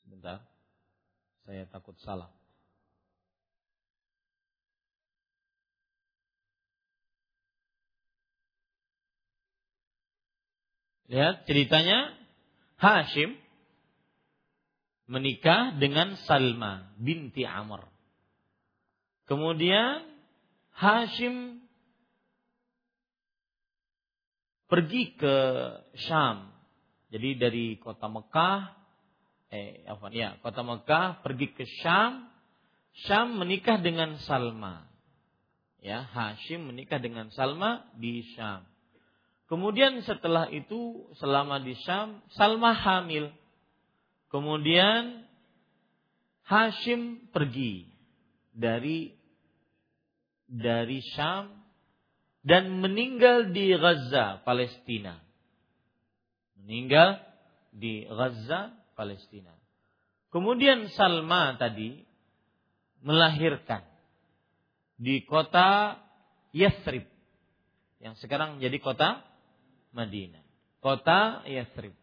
sebentar saya takut salah Lihat ceritanya Hashim menikah dengan Salma binti Amr. Kemudian Hashim pergi ke Syam. Jadi dari kota Mekah eh apa ya, kota Mekah pergi ke Syam. Syam menikah dengan Salma. Ya, Hashim menikah dengan Salma di Syam. Kemudian setelah itu selama di Syam, Salma hamil. Kemudian Hashim pergi dari dari Syam dan meninggal di Gaza, Palestina. Meninggal di Gaza, Palestina. Kemudian Salma tadi melahirkan di kota Yathrib yang sekarang menjadi kota Madinah. Kota Yathrib.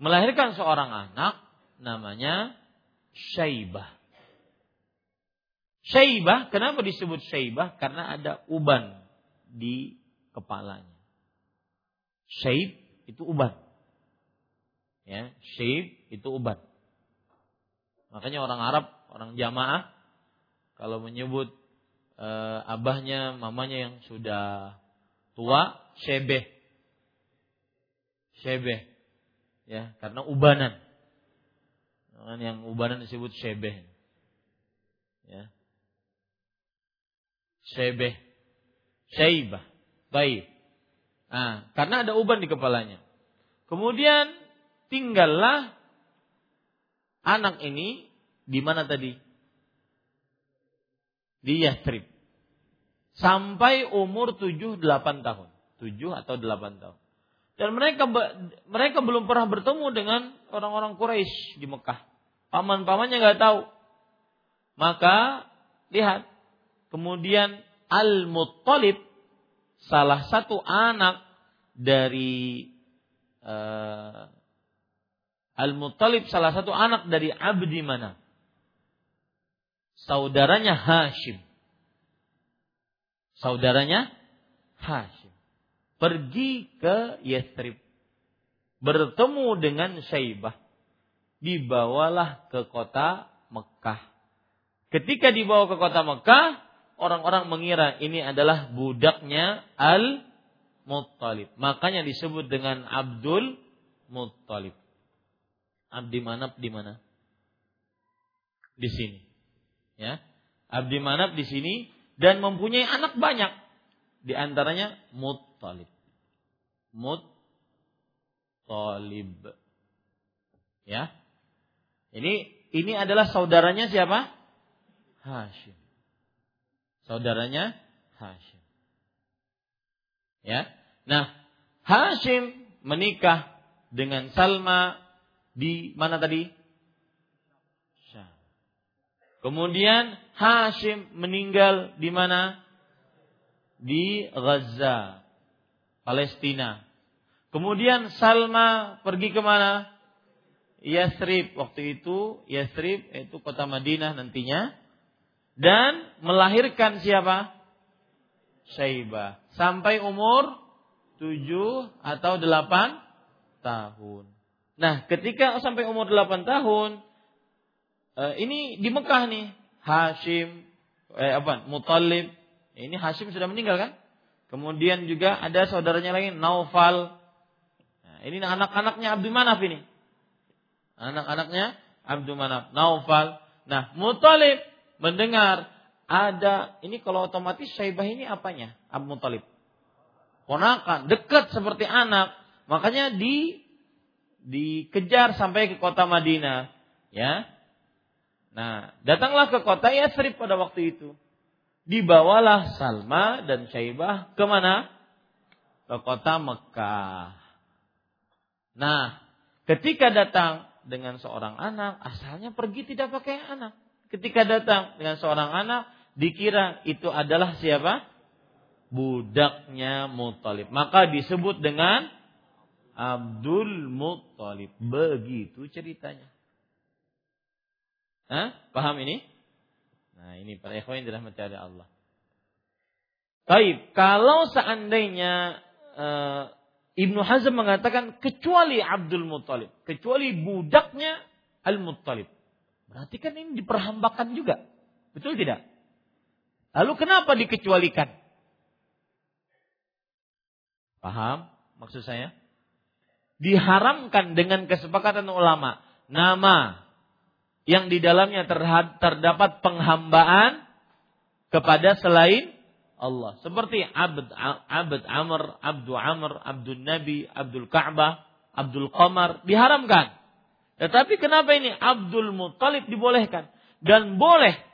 Melahirkan seorang anak namanya Syaibah. Syaibah, kenapa disebut Syaibah? Karena ada uban di kepalanya. Syaib itu uban. Ya, syaib itu uban. Makanya orang Arab, orang jamaah kalau menyebut e, abahnya, mamanya yang sudah tua, syebeh syebeh. Ya karena ubanan. Yang ubanan disebut syebeh. Ya. Syebeh. Syaibah. Baik. Nah karena ada uban di kepalanya. Kemudian tinggallah anak ini di mana tadi? Di Yastrib sampai umur 7 8 tahun. 7 atau 8 tahun dan mereka mereka belum pernah bertemu dengan orang-orang Quraisy di Mekah. Paman-pamannya nggak tahu. Maka lihat, kemudian Al-Muttalib salah satu anak dari uh, Al-Muttalib salah satu anak dari Abdi mana? Saudaranya Hashim. Saudaranya Hashim pergi ke Yastrib. Bertemu dengan Syaibah. Dibawalah ke kota Mekah. Ketika dibawa ke kota Mekah, orang-orang mengira ini adalah budaknya Al-Muttalib. Makanya disebut dengan Abdul Muttalib. Abdi Manab di mana? Di sini. Ya. Abdi Manab di sini dan mempunyai anak banyak. Di antaranya Mut Muttalib. Muttalib. Ya. Ini ini adalah saudaranya siapa? Hashim. Saudaranya Hashim. Ya. Nah, Hashim menikah dengan Salma di mana tadi? Syam. Kemudian Hashim meninggal di mana? Di Gaza. Palestina. Kemudian Salma pergi ke mana? Yasrib. Waktu itu Yasrib itu kota Madinah nantinya. Dan melahirkan siapa? Syaibah. Sampai umur 7 atau 8 tahun. Nah ketika sampai umur 8 tahun. Eh, ini di Mekah nih. Hashim. Eh, apa? Muttalib. Ini Hashim sudah meninggal kan? Kemudian juga ada saudaranya lagi Naufal. Nah, ini anak-anaknya Abdul Manaf ini. Anak-anaknya Abdul Manaf, Naufal. Nah, Mutalib mendengar ada ini kalau otomatis Syaibah ini apanya? Abu Mutalib. Ponakan, dekat seperti anak. Makanya di dikejar sampai ke kota Madinah, ya. Nah, datanglah ke kota Yathrib pada waktu itu. Dibawalah Salma dan Syaibah ke mana? Ke kota Mekah. Nah, ketika datang dengan seorang anak, asalnya pergi tidak pakai anak. Ketika datang dengan seorang anak, dikira itu adalah siapa? Budaknya Muttalib. Maka disebut dengan Abdul Muttalib. Begitu ceritanya. Hah? Paham ini? Nah ini para ikhwan yang telah mencari Allah. Taib, kalau seandainya uh, Ibnu Hazm mengatakan kecuali Abdul Muttalib, kecuali budaknya Al Muttalib. Berarti kan ini diperhambakan juga. Betul tidak? Lalu kenapa dikecualikan? Paham maksud saya? Diharamkan dengan kesepakatan ulama nama yang di dalamnya terdapat penghambaan kepada selain Allah. Seperti Abd, Abd Amr, Abdul Amr, Abdul Nabi, Abdul Ka'bah, Abdul Qamar diharamkan. Tetapi kenapa ini Abdul Muttalib dibolehkan? Dan boleh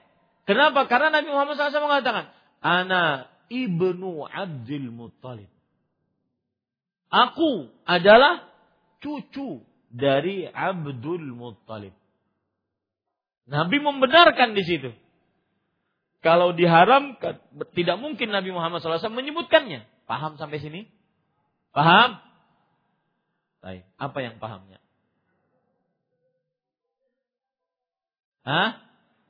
Kenapa? Karena Nabi Muhammad SAW mengatakan, Ana ibnu Abdul Muttalib. Aku adalah cucu dari Abdul Muttalib. Nabi membenarkan di situ. Kalau diharamkan, tidak mungkin Nabi Muhammad SAW menyebutkannya. Paham sampai sini? Paham? Baik. Apa yang pahamnya? Hah?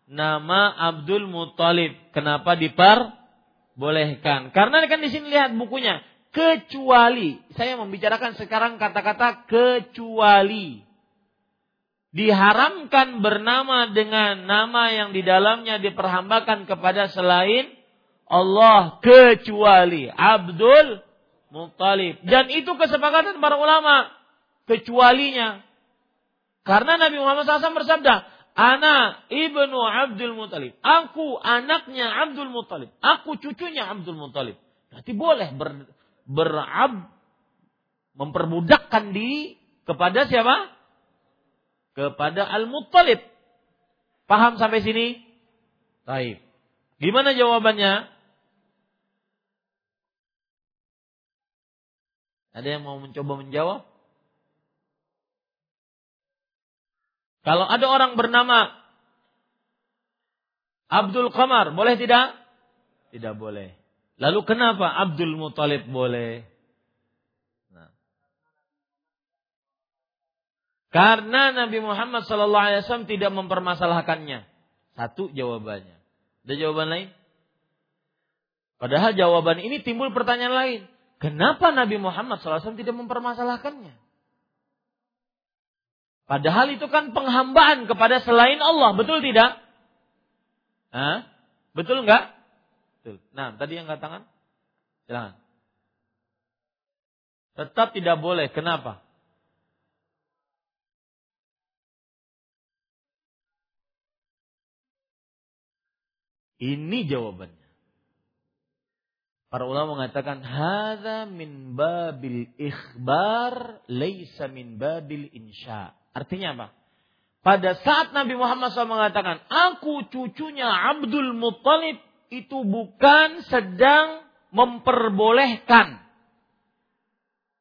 nama Abdul Muthalib. Kenapa diperbolehkan? Karena kan di sini lihat bukunya. Kecuali, saya membicarakan sekarang kata-kata kecuali. Diharamkan bernama dengan nama yang di dalamnya diperhambakan kepada selain Allah kecuali Abdul Muttalib. Dan itu kesepakatan para ulama. Kecualinya. Karena Nabi Muhammad SAW bersabda, Ana ibnu Abdul Muthalib. Aku anaknya Abdul Muthalib. Aku cucunya Abdul Muthalib. Berarti boleh ber, berab memperbudakkan di kepada siapa? Kepada Al-Muttalib. Paham sampai sini? Baik. Gimana jawabannya? Ada yang mau mencoba menjawab? Kalau ada orang bernama Abdul Qamar, boleh tidak? Tidak boleh. Lalu kenapa Abdul Muthalib boleh? Karena Nabi Muhammad SAW tidak mempermasalahkannya. Satu jawabannya. Ada jawaban lain? Padahal jawaban ini timbul pertanyaan lain. Kenapa Nabi Muhammad SAW tidak mempermasalahkannya? Padahal itu kan penghambaan kepada selain Allah, betul tidak? Hah? Betul enggak? Betul. Nah, tadi yang katakan? Silakan. Tetap tidak boleh. Kenapa? Ini jawabannya. Para ulama mengatakan hadza min babil ikhbar laisa min babil insya. Artinya apa? Pada saat Nabi Muhammad SAW mengatakan, aku cucunya Abdul Muttalib, itu bukan sedang memperbolehkan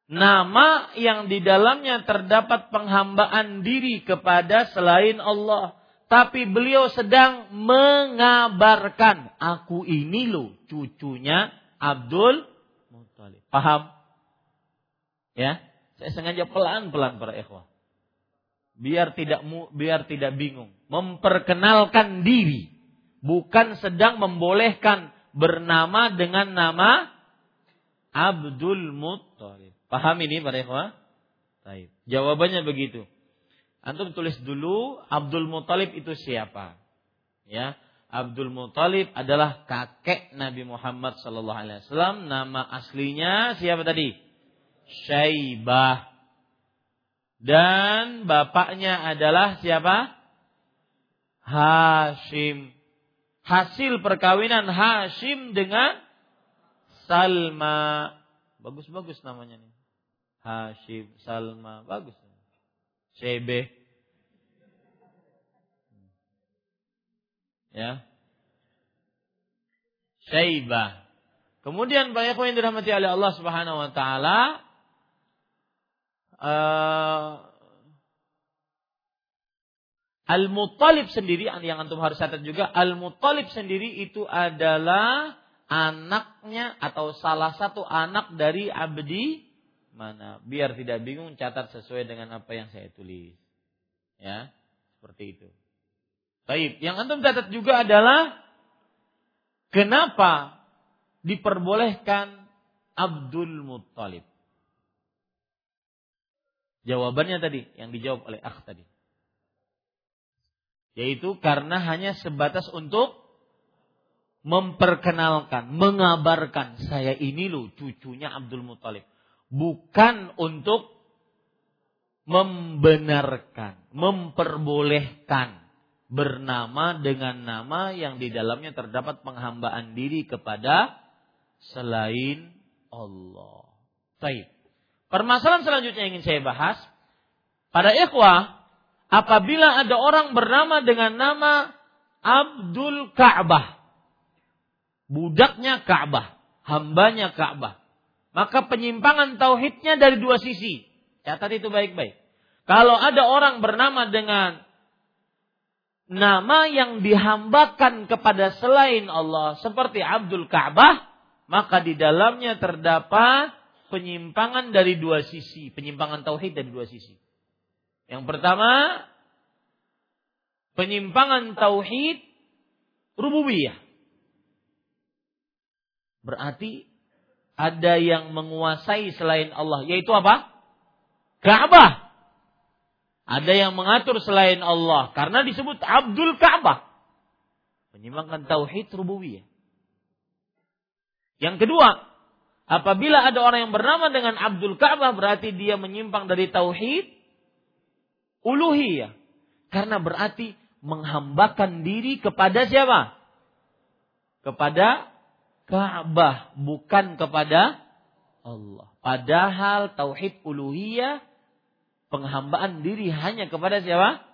nama yang di dalamnya terdapat penghambaan diri kepada selain Allah. Tapi beliau sedang mengabarkan, aku ini loh cucunya Abdul Muttalib. Paham? Ya, saya sengaja pelan-pelan para ikhwah biar tidak biar tidak bingung, memperkenalkan diri, bukan sedang membolehkan bernama dengan nama Abdul Muttalib. Paham ini para ikhwah? Jawabannya begitu. Antum tulis dulu Abdul Muttalib itu siapa? Ya. Abdul Muthalib adalah kakek Nabi Muhammad sallallahu alaihi wasallam. Nama aslinya siapa tadi? Syaibah. Dan bapaknya adalah siapa? Hashim. Hasil perkawinan Hashim dengan Salma. Bagus-bagus namanya nih. Hashim, Salma, bagus. Shebe. Ya. Syaibah. Kemudian banyak yang dirahmati oleh Allah Subhanahu wa taala uh, Al-Muttalib sendiri yang antum harus catat juga Al-Muttalib sendiri itu adalah anaknya atau salah satu anak dari Abdi mana biar tidak bingung catat sesuai dengan apa yang saya tulis ya seperti itu Baik, yang antum catat juga adalah kenapa diperbolehkan Abdul Muttalib. Jawabannya tadi yang dijawab oleh akh tadi. Yaitu karena hanya sebatas untuk memperkenalkan, mengabarkan saya ini loh cucunya Abdul Muthalib. Bukan untuk membenarkan, memperbolehkan bernama dengan nama yang di dalamnya terdapat penghambaan diri kepada selain Allah. Baik. Permasalahan selanjutnya yang ingin saya bahas. Pada ikhwah, apabila ada orang bernama dengan nama Abdul Ka'bah. Budaknya Ka'bah. Hambanya Ka'bah. Maka penyimpangan tauhidnya dari dua sisi. Catat itu baik-baik. Kalau ada orang bernama dengan nama yang dihambakan kepada selain Allah seperti Abdul Ka'bah, maka di dalamnya terdapat penyimpangan dari dua sisi, penyimpangan tauhid dari dua sisi. Yang pertama, penyimpangan tauhid rububiyah. Berarti ada yang menguasai selain Allah, yaitu apa? Ka'bah. Ada yang mengatur selain Allah karena disebut Abdul Ka'bah. Menyimpangkan tauhid rububiyah. Yang kedua, apabila ada orang yang bernama dengan Abdul Ka'bah berarti dia menyimpang dari tauhid uluhiyah. Karena berarti menghambakan diri kepada siapa? Kepada Ka'bah, bukan kepada Allah. Padahal tauhid uluhiyah penghambaan diri hanya kepada siapa?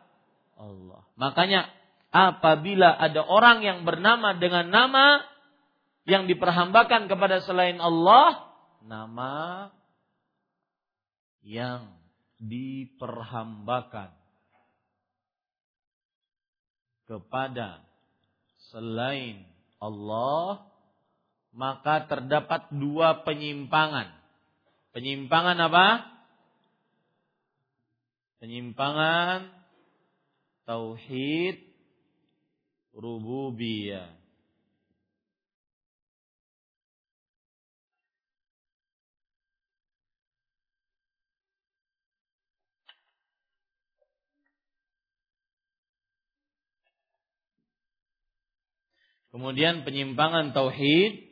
Allah. Makanya apabila ada orang yang bernama dengan nama yang diperhambakan kepada selain Allah, nama yang diperhambakan kepada selain Allah, maka terdapat dua penyimpangan. Penyimpangan apa? Penyimpangan tauhid rububiyah. Kemudian penyimpangan tauhid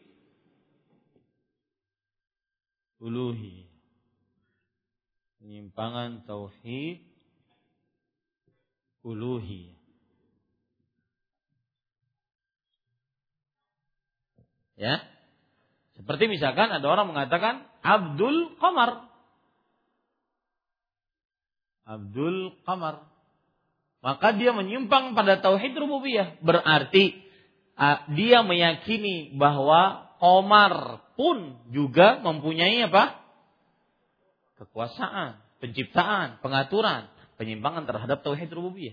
uluhi penyimpangan tauhid uluhi. Ya. Seperti misalkan ada orang mengatakan Abdul Qamar. Abdul Qamar. Maka dia menyimpang pada tauhid rububiyah. Berarti dia meyakini bahwa Qamar pun juga mempunyai apa? Kekuasaan, penciptaan, pengaturan, penyimpangan terhadap tauhid rububiyah.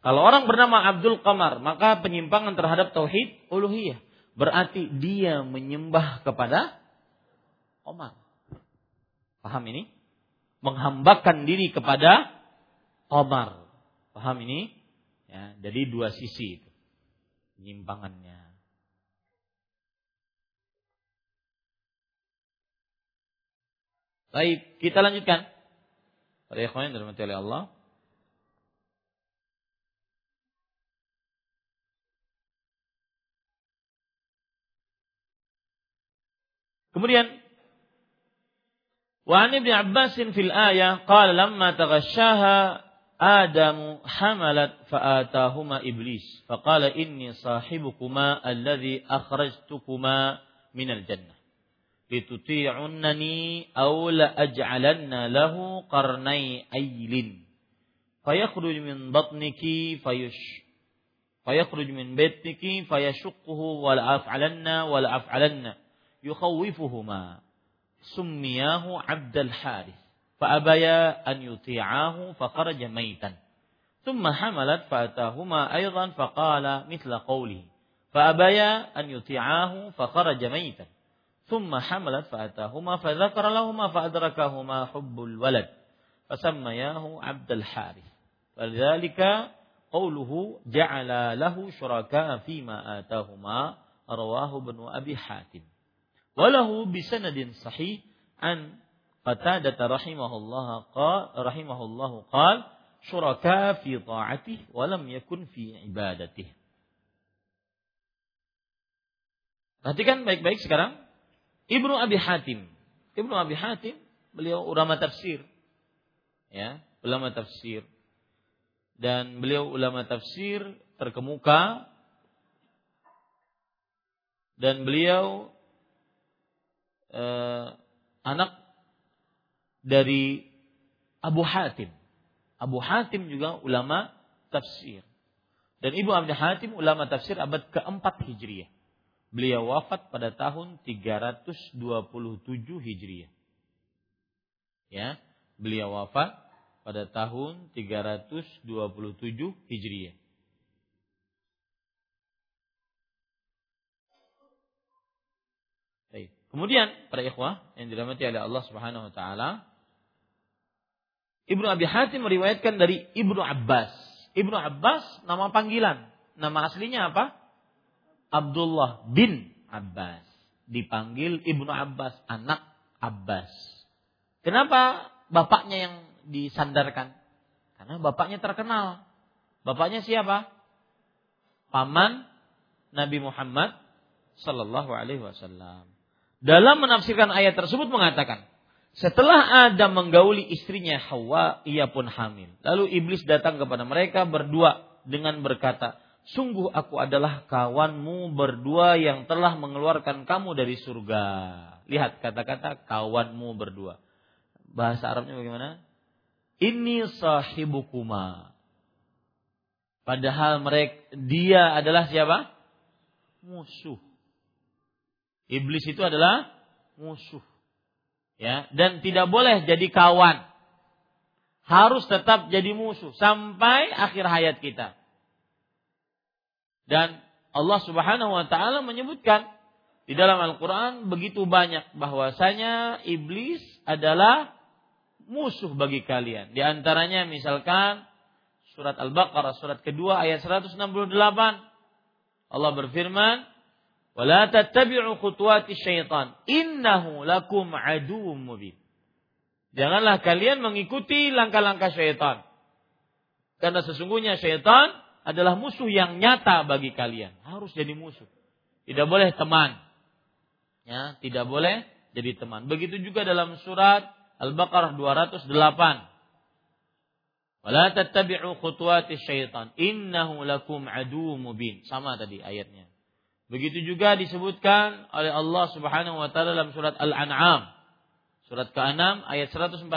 Kalau orang bernama Abdul Qamar, maka penyimpangan terhadap tauhid uluhiyah. Berarti dia menyembah kepada Omar. Paham ini? Menghambakan diri kepada Omar. Paham ini? Ya, jadi dua sisi itu. Penyimpangannya. Baik, kita lanjutkan. Para ikhwan yang dirahmati oleh Allah. Kemudian Wa an Ibnu Abbas fil ayah qala lamma taghashaha Adam hamalat fa'atahuma iblis faqala inni sahibukuma alladhi akhrajtukuma minal jannah لتطيعنني أو لأجعلن له قرني أيل. فيخرج من بطنك فيش فيخرج من بيتك فيشقه ولأفعلن ولأفعلن. يخوفهما. سمياه عبد الحارث. فأبيا أن يطيعاه فخرج ميتا. ثم حملت فأتاهما أيضا فقال مثل قوله. فأبيا أن يطيعاه فخرج ميتا. ثم حملت فأتاهما فذكر لهما فأدركهما حب الولد فسمياه عبد الحارث. فلذلك قوله جعل له شركاء فيما آتاهما رواه ابن أبي حاتم. وله بسند صحيح عن قتادة رحمه الله قال رحمه الله قال شركاء في طاعته ولم يكن في عبادته. Perhatikan baik-baik sekarang. Ibnu Abi Hatim. Ibnu Abi Hatim beliau ulama tafsir. Ya, ulama tafsir. Dan beliau ulama tafsir terkemuka dan beliau eh, anak dari Abu Hatim. Abu Hatim juga ulama tafsir. Dan Ibu Abdi Hatim ulama tafsir abad keempat Hijriah. Beliau wafat pada tahun 327 Hijriah. Ya, beliau wafat pada tahun 327 Hijriah. Kemudian para ikhwah yang dirahmati oleh Allah Subhanahu wa taala, Ibnu Abi Hatim meriwayatkan dari Ibnu Abbas. Ibnu Abbas nama panggilan, nama aslinya apa? Abdullah bin Abbas. Dipanggil Ibnu Abbas, anak Abbas. Kenapa bapaknya yang disandarkan? Karena bapaknya terkenal. Bapaknya siapa? Paman Nabi Muhammad sallallahu alaihi wasallam dalam menafsirkan ayat tersebut mengatakan, setelah Adam menggauli istrinya Hawa, ia pun hamil. Lalu iblis datang kepada mereka berdua dengan berkata, Sungguh aku adalah kawanmu berdua yang telah mengeluarkan kamu dari surga. Lihat kata-kata kawanmu berdua. Bahasa Arabnya bagaimana? Ini sahibukuma. Padahal mereka dia adalah siapa? Musuh. Iblis itu adalah musuh. Ya, dan tidak boleh jadi kawan. Harus tetap jadi musuh sampai akhir hayat kita. Dan Allah Subhanahu wa taala menyebutkan di dalam Al-Qur'an begitu banyak bahwasanya iblis adalah musuh bagi kalian. Di antaranya misalkan surat Al-Baqarah surat kedua ayat 168 Allah berfirman Wala tattabi'u khutuwati syaitan. Innahu lakum aduwwum mubin. Janganlah kalian mengikuti langkah-langkah syaitan. Karena sesungguhnya syaitan adalah musuh yang nyata bagi kalian. Harus jadi musuh. Tidak boleh teman. Ya, tidak boleh jadi teman. Begitu juga dalam surat Al-Baqarah 208. Wala tattabi'u khutuwati syaitan. Innahu lakum aduwwum mubin. Sama tadi ayatnya. Begitu juga disebutkan oleh Allah Subhanahu wa taala dalam surat Al-An'am. Surat ke-6 ayat 142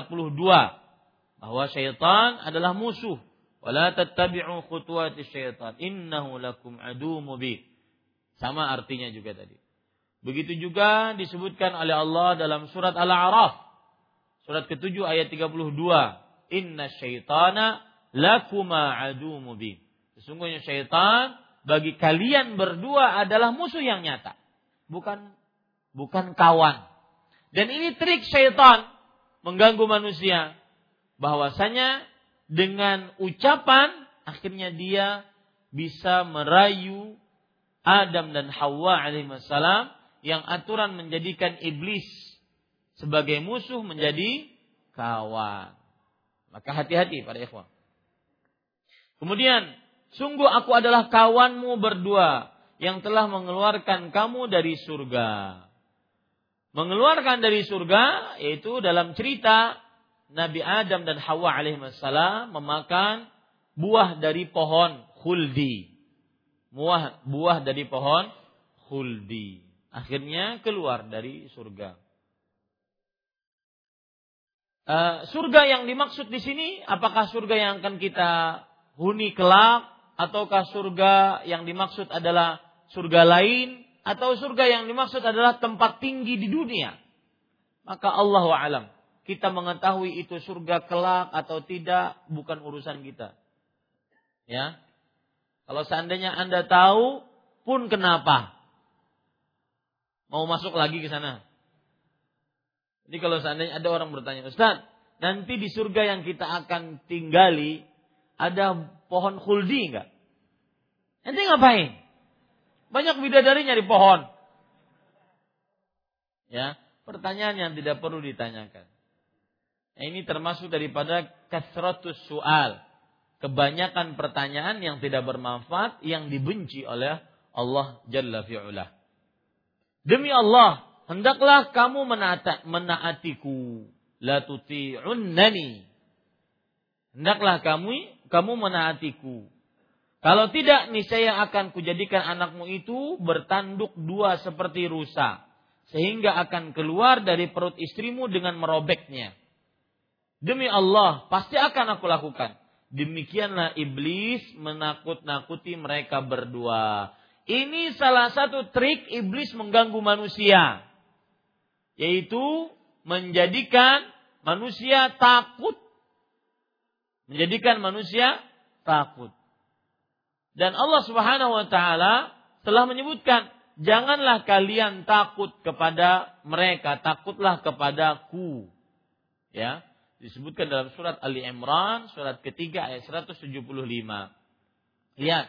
bahwa syaitan adalah musuh. Wala tattabi'u khutuwati syaitan innahu lakum adu mubin. Sama artinya juga tadi. Begitu juga disebutkan oleh Allah dalam surat Al-A'raf. Surat ke-7 ayat 32. Inna syaitana lakuma adu mubin. Sesungguhnya syaitan bagi kalian berdua adalah musuh yang nyata. Bukan bukan kawan. Dan ini trik syaitan mengganggu manusia. Bahwasanya dengan ucapan akhirnya dia bisa merayu Adam dan Hawa alaihissalam yang aturan menjadikan iblis sebagai musuh menjadi kawan. Maka hati-hati pada ikhwan. Kemudian Sungguh aku adalah kawanmu berdua yang telah mengeluarkan kamu dari surga. mengeluarkan dari surga yaitu dalam cerita Nabi Adam dan Hawa alaihissalam memakan buah dari pohon khuldi. Buah buah dari pohon khuldi. Akhirnya keluar dari surga. Uh, surga yang dimaksud di sini apakah surga yang akan kita huni kelak ataukah surga yang dimaksud adalah surga lain atau surga yang dimaksud adalah tempat tinggi di dunia. Maka Allah alam. Kita mengetahui itu surga kelak atau tidak bukan urusan kita. Ya. Kalau seandainya Anda tahu pun kenapa? Mau masuk lagi ke sana? Jadi kalau seandainya ada orang bertanya, Ustaz, nanti di surga yang kita akan tinggali ada pohon khuldi enggak? Nanti ngapain? Banyak bidadari nyari pohon. Ya, pertanyaan yang tidak perlu ditanyakan. Ini termasuk daripada kasratus soal. Kebanyakan pertanyaan yang tidak bermanfaat yang dibenci oleh Allah Jalla fi'ula. Demi Allah, hendaklah kamu menaati, menaatiku. La tuti'unnani. Hendaklah kamu kamu menaatiku. Kalau tidak, niscaya akan kujadikan anakmu itu bertanduk dua seperti rusa. Sehingga akan keluar dari perut istrimu dengan merobeknya. Demi Allah, pasti akan aku lakukan. Demikianlah iblis menakut-nakuti mereka berdua. Ini salah satu trik iblis mengganggu manusia. Yaitu menjadikan manusia takut. Menjadikan manusia takut. Dan Allah Subhanahu wa taala telah menyebutkan, janganlah kalian takut kepada mereka, takutlah kepadaku. Ya, disebutkan dalam surat Ali Imran surat ketiga ayat 175. Lihat,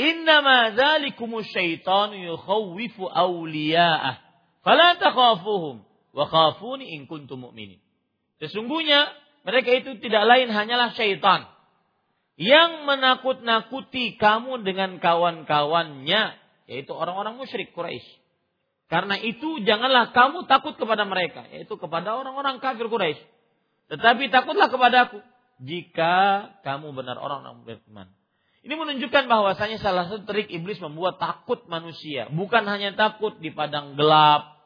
innama dzalikumus syaitan yukhawwifu awliya'ah fala takhafuhum wa khafuni in kuntum mu'minin. Sesungguhnya mereka itu tidak lain hanyalah syaitan yang menakut-nakuti kamu dengan kawan-kawannya, yaitu orang-orang musyrik Quraisy. Karena itu janganlah kamu takut kepada mereka, yaitu kepada orang-orang kafir Quraisy. Tetapi takutlah kepadaku jika kamu benar orang-orang beriman. Ini menunjukkan bahwasanya salah satu trik iblis membuat takut manusia, bukan hanya takut di padang gelap,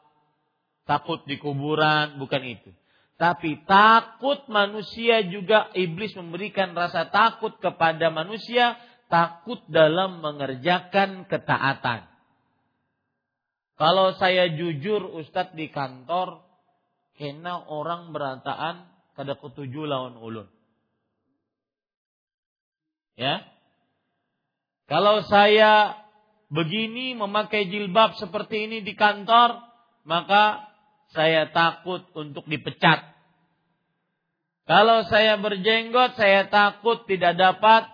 takut di kuburan, bukan itu. Tapi takut manusia juga iblis memberikan rasa takut kepada manusia, takut dalam mengerjakan ketaatan. Kalau saya jujur Ustadz di kantor, kena orang berantaan kada ketujuh lawan ulun. Ya. Kalau saya begini memakai jilbab seperti ini di kantor, maka saya takut untuk dipecat. Kalau saya berjenggot, saya takut tidak dapat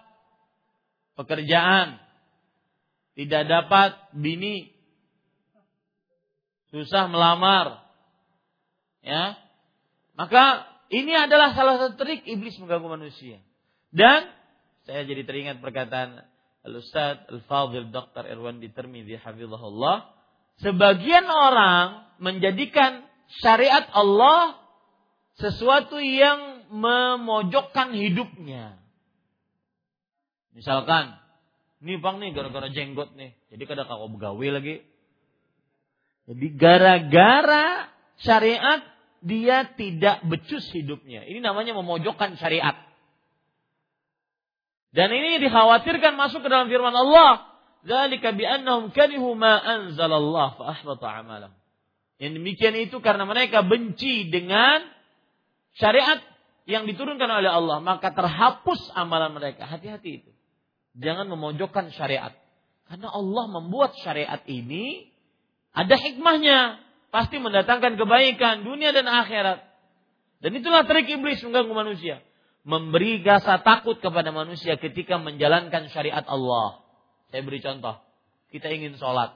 pekerjaan. Tidak dapat bini. Susah melamar. Ya. Maka ini adalah salah satu trik iblis mengganggu manusia. Dan saya jadi teringat perkataan Al-Ustaz Al-Fadhil Dr. Irwan di Tirmidzi hafizahullah sebagian orang menjadikan syariat Allah sesuatu yang memojokkan hidupnya. Misalkan, nih bang nih gara-gara jenggot nih, jadi kadang kau begawe lagi. Jadi gara-gara syariat dia tidak becus hidupnya. Ini namanya memojokkan syariat. Dan ini dikhawatirkan masuk ke dalam firman Allah. Zalika. Yang demikian itu karena mereka benci dengan syariat yang diturunkan oleh Allah, maka terhapus amalan mereka. Hati-hati itu. Jangan memojokkan syariat. Karena Allah membuat syariat ini ada hikmahnya. Pasti mendatangkan kebaikan dunia dan akhirat. Dan itulah trik iblis mengganggu manusia. Memberi rasa takut kepada manusia ketika menjalankan syariat Allah. Saya beri contoh. Kita ingin sholat.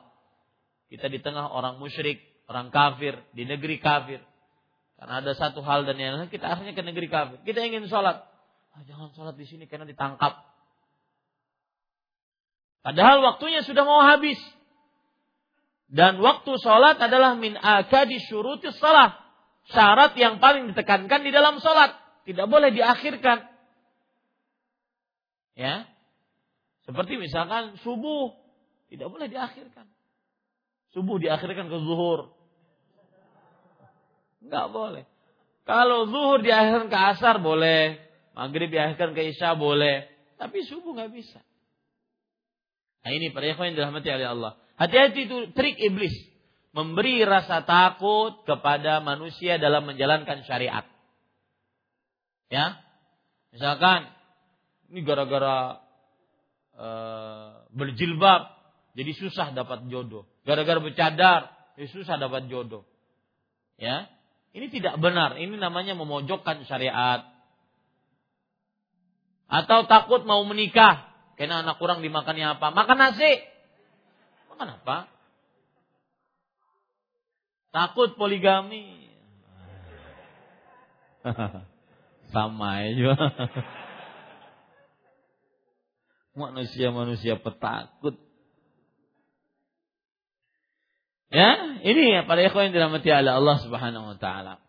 Kita di tengah orang musyrik, orang kafir, di negeri kafir. Karena ada satu hal dan yang lain, kita akhirnya ke negeri kafir. Kita ingin sholat. Ah, jangan sholat di sini karena ditangkap. Padahal waktunya sudah mau habis. Dan waktu sholat adalah min akadi syurutis salat. Syarat yang paling ditekankan di dalam sholat. Tidak boleh diakhirkan. Ya. Seperti misalkan subuh. Tidak boleh diakhirkan. Subuh diakhirkan ke zuhur. Enggak boleh. Kalau zuhur diakhirkan ke asar boleh. Maghrib diakhirkan ke isya boleh. Tapi subuh nggak bisa. Nah ini para ikhwan yang dirahmati oleh Allah. Hati-hati itu trik iblis. Memberi rasa takut kepada manusia dalam menjalankan syariat. Ya, misalkan ini gara-gara e, berjilbab jadi susah dapat jodoh. Gara-gara bercadar jadi susah dapat jodoh. Ya, ini tidak benar. Ini namanya memojokkan syariat. Atau takut mau menikah. Karena anak kurang dimakannya apa? Makan nasi. Kenapa? Takut poligami. Sama aja. Manusia-manusia petakut. Ya, ini ya para ikhwan yang dirahmati Allah Subhanahu wa taala.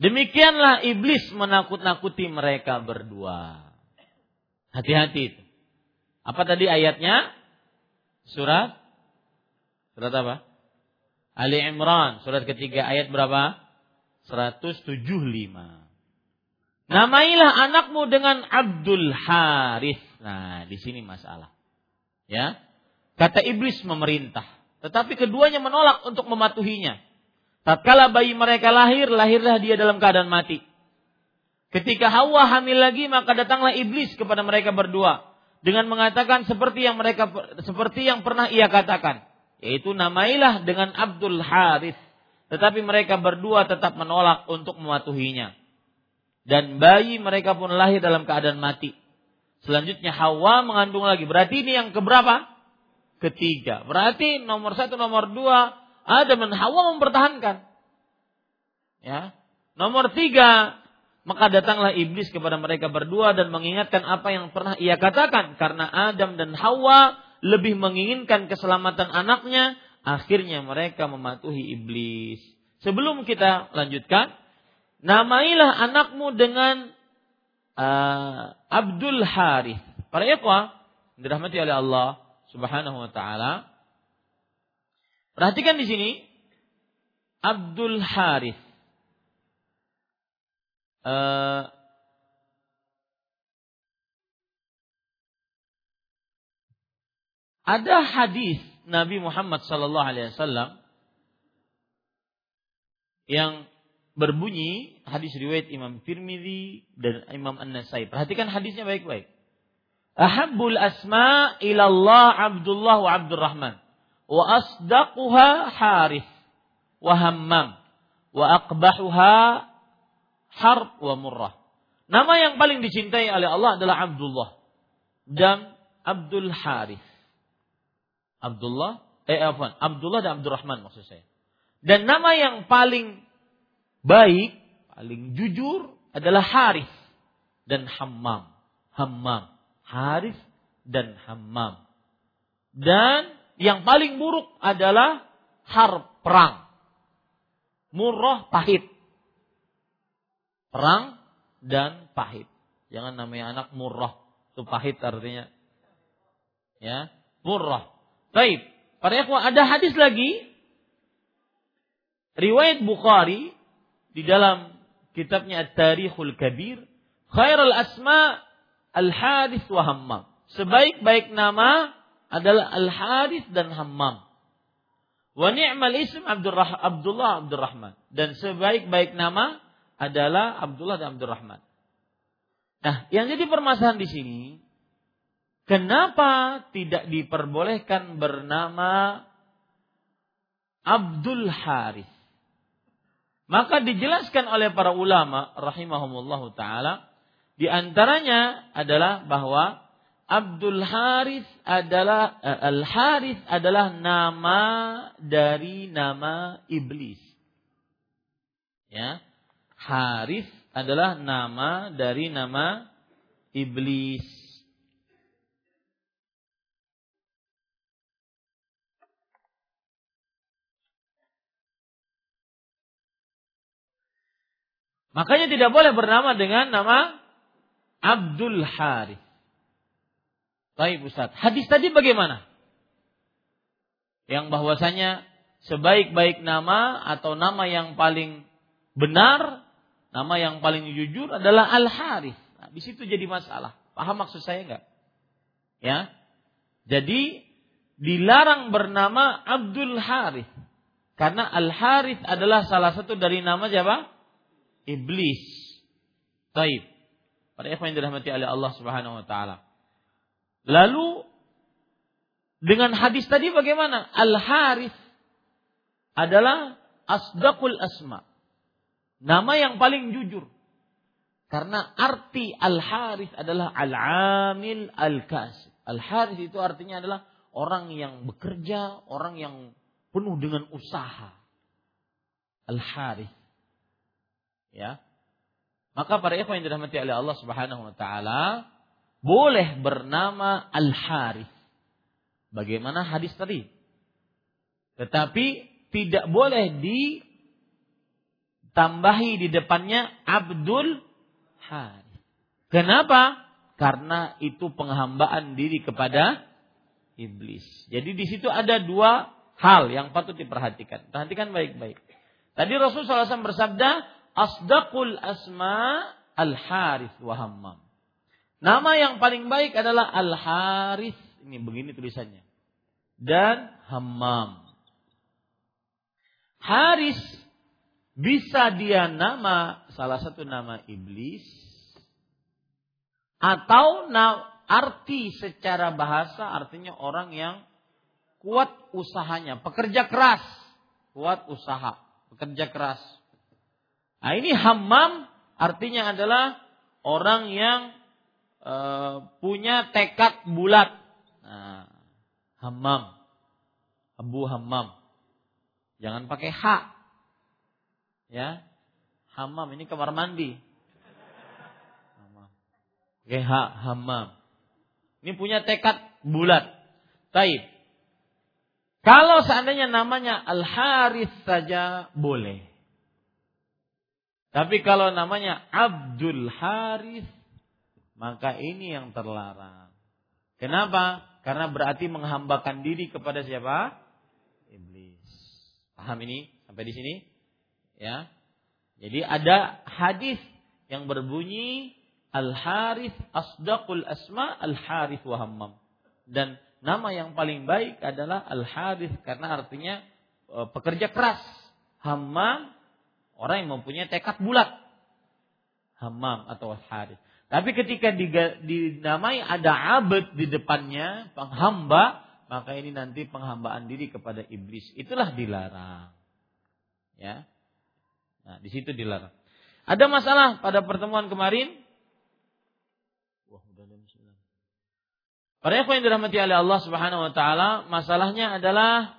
Demikianlah iblis menakut-nakuti mereka berdua. Hati-hati Apa tadi ayatnya? Surat Surat apa? Ali Imran, surat ketiga ayat berapa? 175. Namailah anakmu dengan Abdul Haris. Nah, di sini masalah. Ya. Kata iblis memerintah, tetapi keduanya menolak untuk mematuhinya. Tatkala bayi mereka lahir, lahirlah dia dalam keadaan mati. Ketika Hawa hamil lagi, maka datanglah iblis kepada mereka berdua dengan mengatakan seperti yang mereka seperti yang pernah ia katakan, yaitu namailah dengan Abdul Harith. Tetapi mereka berdua tetap menolak untuk mematuhinya. Dan bayi mereka pun lahir dalam keadaan mati. Selanjutnya Hawa mengandung lagi. Berarti ini yang keberapa? Ketiga. Berarti nomor satu, nomor dua, Adam dan Hawa mempertahankan. Ya. Nomor tiga, maka datanglah iblis kepada mereka berdua dan mengingatkan apa yang pernah ia katakan. Karena Adam dan Hawa lebih menginginkan keselamatan anaknya. Akhirnya mereka mematuhi iblis. Sebelum kita lanjutkan. Namailah anakmu dengan uh, Abdul Harith. Para ikhwah, dirahmati oleh Allah subhanahu wa ta'ala. Perhatikan di sini. Abdul Harith uh, ada hadis Nabi Muhammad Sallallahu Alaihi Wasallam yang berbunyi hadis riwayat Imam Firmidi dan Imam An-Nasai. Perhatikan hadisnya baik-baik. Ahabbul asma ilallah Abdullah wa Abdurrahman wa asdaquha Harith wa Hammam wa aqbahuha Harb wa Murrah. Nama yang paling dicintai oleh Allah adalah Abdullah dan Abdul Harith. Abdullah, eh apa? Abdullah dan Abdurrahman maksud saya. Dan nama yang paling baik, paling jujur adalah Harith dan Hammam. Hammam. Harith dan Hammam. Dan yang paling buruk adalah harb perang. Murrah pahit perang dan pahit. Jangan namanya anak murrah. Itu pahit artinya. Ya, murrah. Baik. Para ikhwah ada hadis lagi riwayat Bukhari di dalam kitabnya At-Tarikhul Kabir, khairul asma al-hadis wa hammam. Sebaik-baik nama adalah al-hadis dan hammam. Wa ni'mal ism Abdullah Abdurrahman. Dan sebaik-baik nama adalah Abdullah dan Abdurrahman. Nah, yang jadi permasalahan di sini, kenapa tidak diperbolehkan bernama Abdul Haris? Maka dijelaskan oleh para ulama rahimahumullah taala di antaranya adalah bahwa Abdul Haris adalah eh, Al Haris adalah nama dari nama iblis. Ya. Harith adalah nama dari nama iblis. Makanya tidak boleh bernama dengan nama Abdul Harith. Baik Ustaz, hadis tadi bagaimana? Yang bahwasanya sebaik-baik nama atau nama yang paling benar nama yang paling jujur adalah Al Harith. Nah, di situ jadi masalah. Paham maksud saya enggak? Ya. Jadi dilarang bernama Abdul Harith karena Al Harith adalah salah satu dari nama siapa? Iblis. Taib. Para ikhwan yang dirahmati oleh Allah Subhanahu wa taala. Lalu dengan hadis tadi bagaimana? Al Harith adalah asdaqul asma. Nama yang paling jujur. Karena arti Al Harith adalah al-amil al-kasib. Al Harith itu artinya adalah orang yang bekerja, orang yang penuh dengan usaha. Al-Harith. Ya. Maka para ikhwan yang dirahmati oleh Allah Subhanahu wa taala boleh bernama Al-Harith. Bagaimana hadis tadi? Tetapi tidak boleh ditambahi di depannya Abdul Harith. Kenapa? Karena itu penghambaan diri kepada iblis. Jadi di situ ada dua hal yang patut diperhatikan. Perhatikan baik-baik. Tadi Rasulullah SAW bersabda, Asdaqul asma al-harith wa hammam. Nama yang paling baik adalah al-harith. Ini begini tulisannya. Dan hammam. Haris bisa dia nama salah satu nama iblis atau arti secara bahasa artinya orang yang kuat usahanya, pekerja keras, kuat usaha, pekerja keras. Nah ini hammam artinya adalah orang yang e, punya tekad bulat. Nah, hammam, abu hammam. Jangan pakai hak. Ya, hammam ini kamar mandi. Hak, hammam. Ini punya tekad bulat. Taib. Kalau seandainya namanya Al Harith saja boleh. Tapi kalau namanya Abdul Harith maka ini yang terlarang. Kenapa? Karena berarti menghambakan diri kepada siapa? Iblis. Paham ini sampai di sini? Ya. Jadi ada hadis yang berbunyi Al Harith asdaqul asma Al Harith wa hammam. Dan nama yang paling baik adalah al-harith karena artinya e, pekerja keras. Hammam orang yang mempunyai tekad bulat. Hammam atau al-harith. Tapi ketika dinamai ada abad di depannya, penghamba, maka ini nanti penghambaan diri kepada iblis. Itulah dilarang. Ya. Nah, di situ dilarang. Ada masalah pada pertemuan kemarin Para yang dirahmati oleh Allah Subhanahu wa taala, masalahnya adalah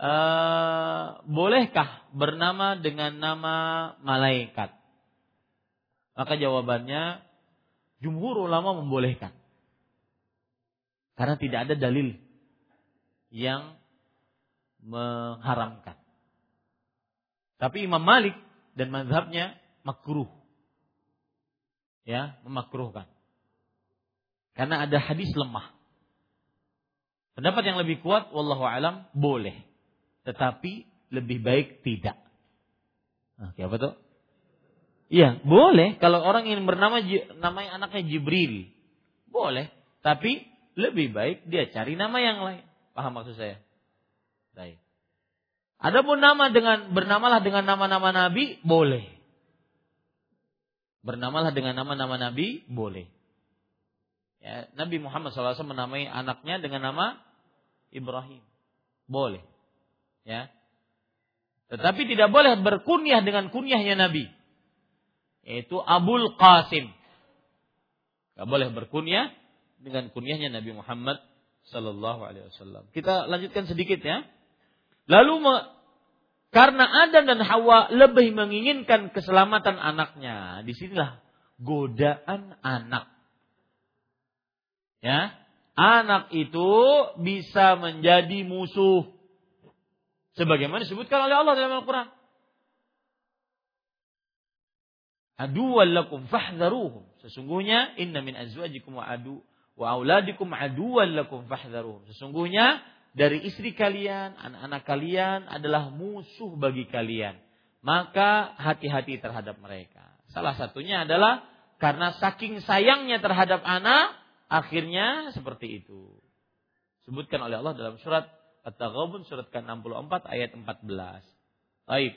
uh, bolehkah bernama dengan nama malaikat? Maka jawabannya jumhur ulama membolehkan. Karena tidak ada dalil yang mengharamkan. Tapi Imam Malik dan mazhabnya makruh. Ya, memakruhkan. Karena ada hadis lemah. Pendapat yang lebih kuat, wallahu alam, boleh. Tetapi lebih baik tidak. Nah, apa tuh? Iya, boleh. Kalau orang ingin bernama namanya anaknya Jibril, boleh. Tapi lebih baik dia cari nama yang lain. Paham maksud saya? Baik. Adapun nama dengan bernamalah dengan nama-nama nabi boleh. Bernamalah dengan nama-nama nabi boleh. Ya, Nabi Muhammad SAW menamai anaknya dengan nama Ibrahim. Boleh. Ya. Tetapi tidak boleh berkunyah dengan kunyahnya Nabi. Yaitu Abul Qasim. Tidak boleh berkunyah dengan kunyahnya Nabi Muhammad Sallallahu Alaihi Wasallam. Kita lanjutkan sedikit ya. Lalu karena Adam dan Hawa lebih menginginkan keselamatan anaknya, di sinilah godaan anak Ya, anak itu bisa menjadi musuh. Sebagaimana disebutkan oleh Allah dalam Al-Quran. aduwwan lakum fahdharuhum. Sesungguhnya inna min azwajikum wa adu wa auladikum aduwwan lakum fahdharuhum. Sesungguhnya dari istri kalian, anak-anak kalian adalah musuh bagi kalian. Maka hati-hati terhadap mereka. Salah satunya adalah karena saking sayangnya terhadap anak, akhirnya seperti itu. Sebutkan oleh Allah dalam surat At-Taghabun surat ke-64 ayat 14. Baik.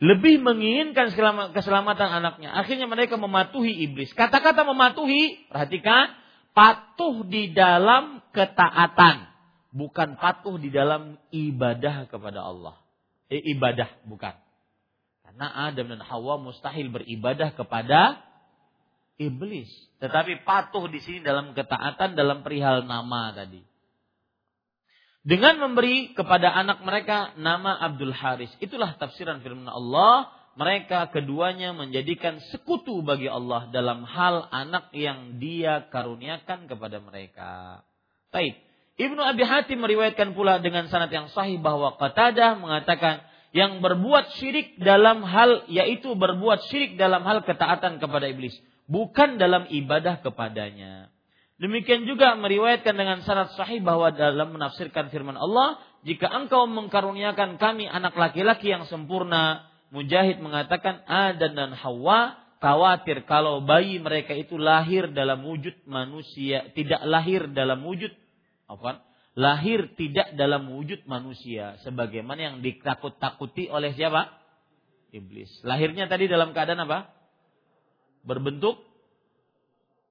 Lebih menginginkan keselamatan anaknya. Akhirnya mereka mematuhi iblis. Kata-kata mematuhi, perhatikan, patuh di dalam ketaatan. Bukan patuh di dalam ibadah kepada Allah. Eh, ibadah, bukan. Karena Adam dan Hawa mustahil beribadah kepada iblis. Tetapi patuh di sini dalam ketaatan dalam perihal nama tadi. Dengan memberi kepada anak mereka nama Abdul Haris. Itulah tafsiran firman Allah. Mereka keduanya menjadikan sekutu bagi Allah dalam hal anak yang dia karuniakan kepada mereka. Baik. Ibnu Abi Hatim meriwayatkan pula dengan sanad yang sahih bahwa Qatadah mengatakan yang berbuat syirik dalam hal yaitu berbuat syirik dalam hal ketaatan kepada iblis bukan dalam ibadah kepadanya. Demikian juga meriwayatkan dengan syarat sahih bahwa dalam menafsirkan firman Allah, jika engkau mengkaruniakan kami anak laki-laki yang sempurna, Mujahid mengatakan Adam dan Hawa khawatir kalau bayi mereka itu lahir dalam wujud manusia, tidak lahir dalam wujud apa? Lahir tidak dalam wujud manusia sebagaimana yang ditakut-takuti oleh siapa? Iblis. Lahirnya tadi dalam keadaan apa? berbentuk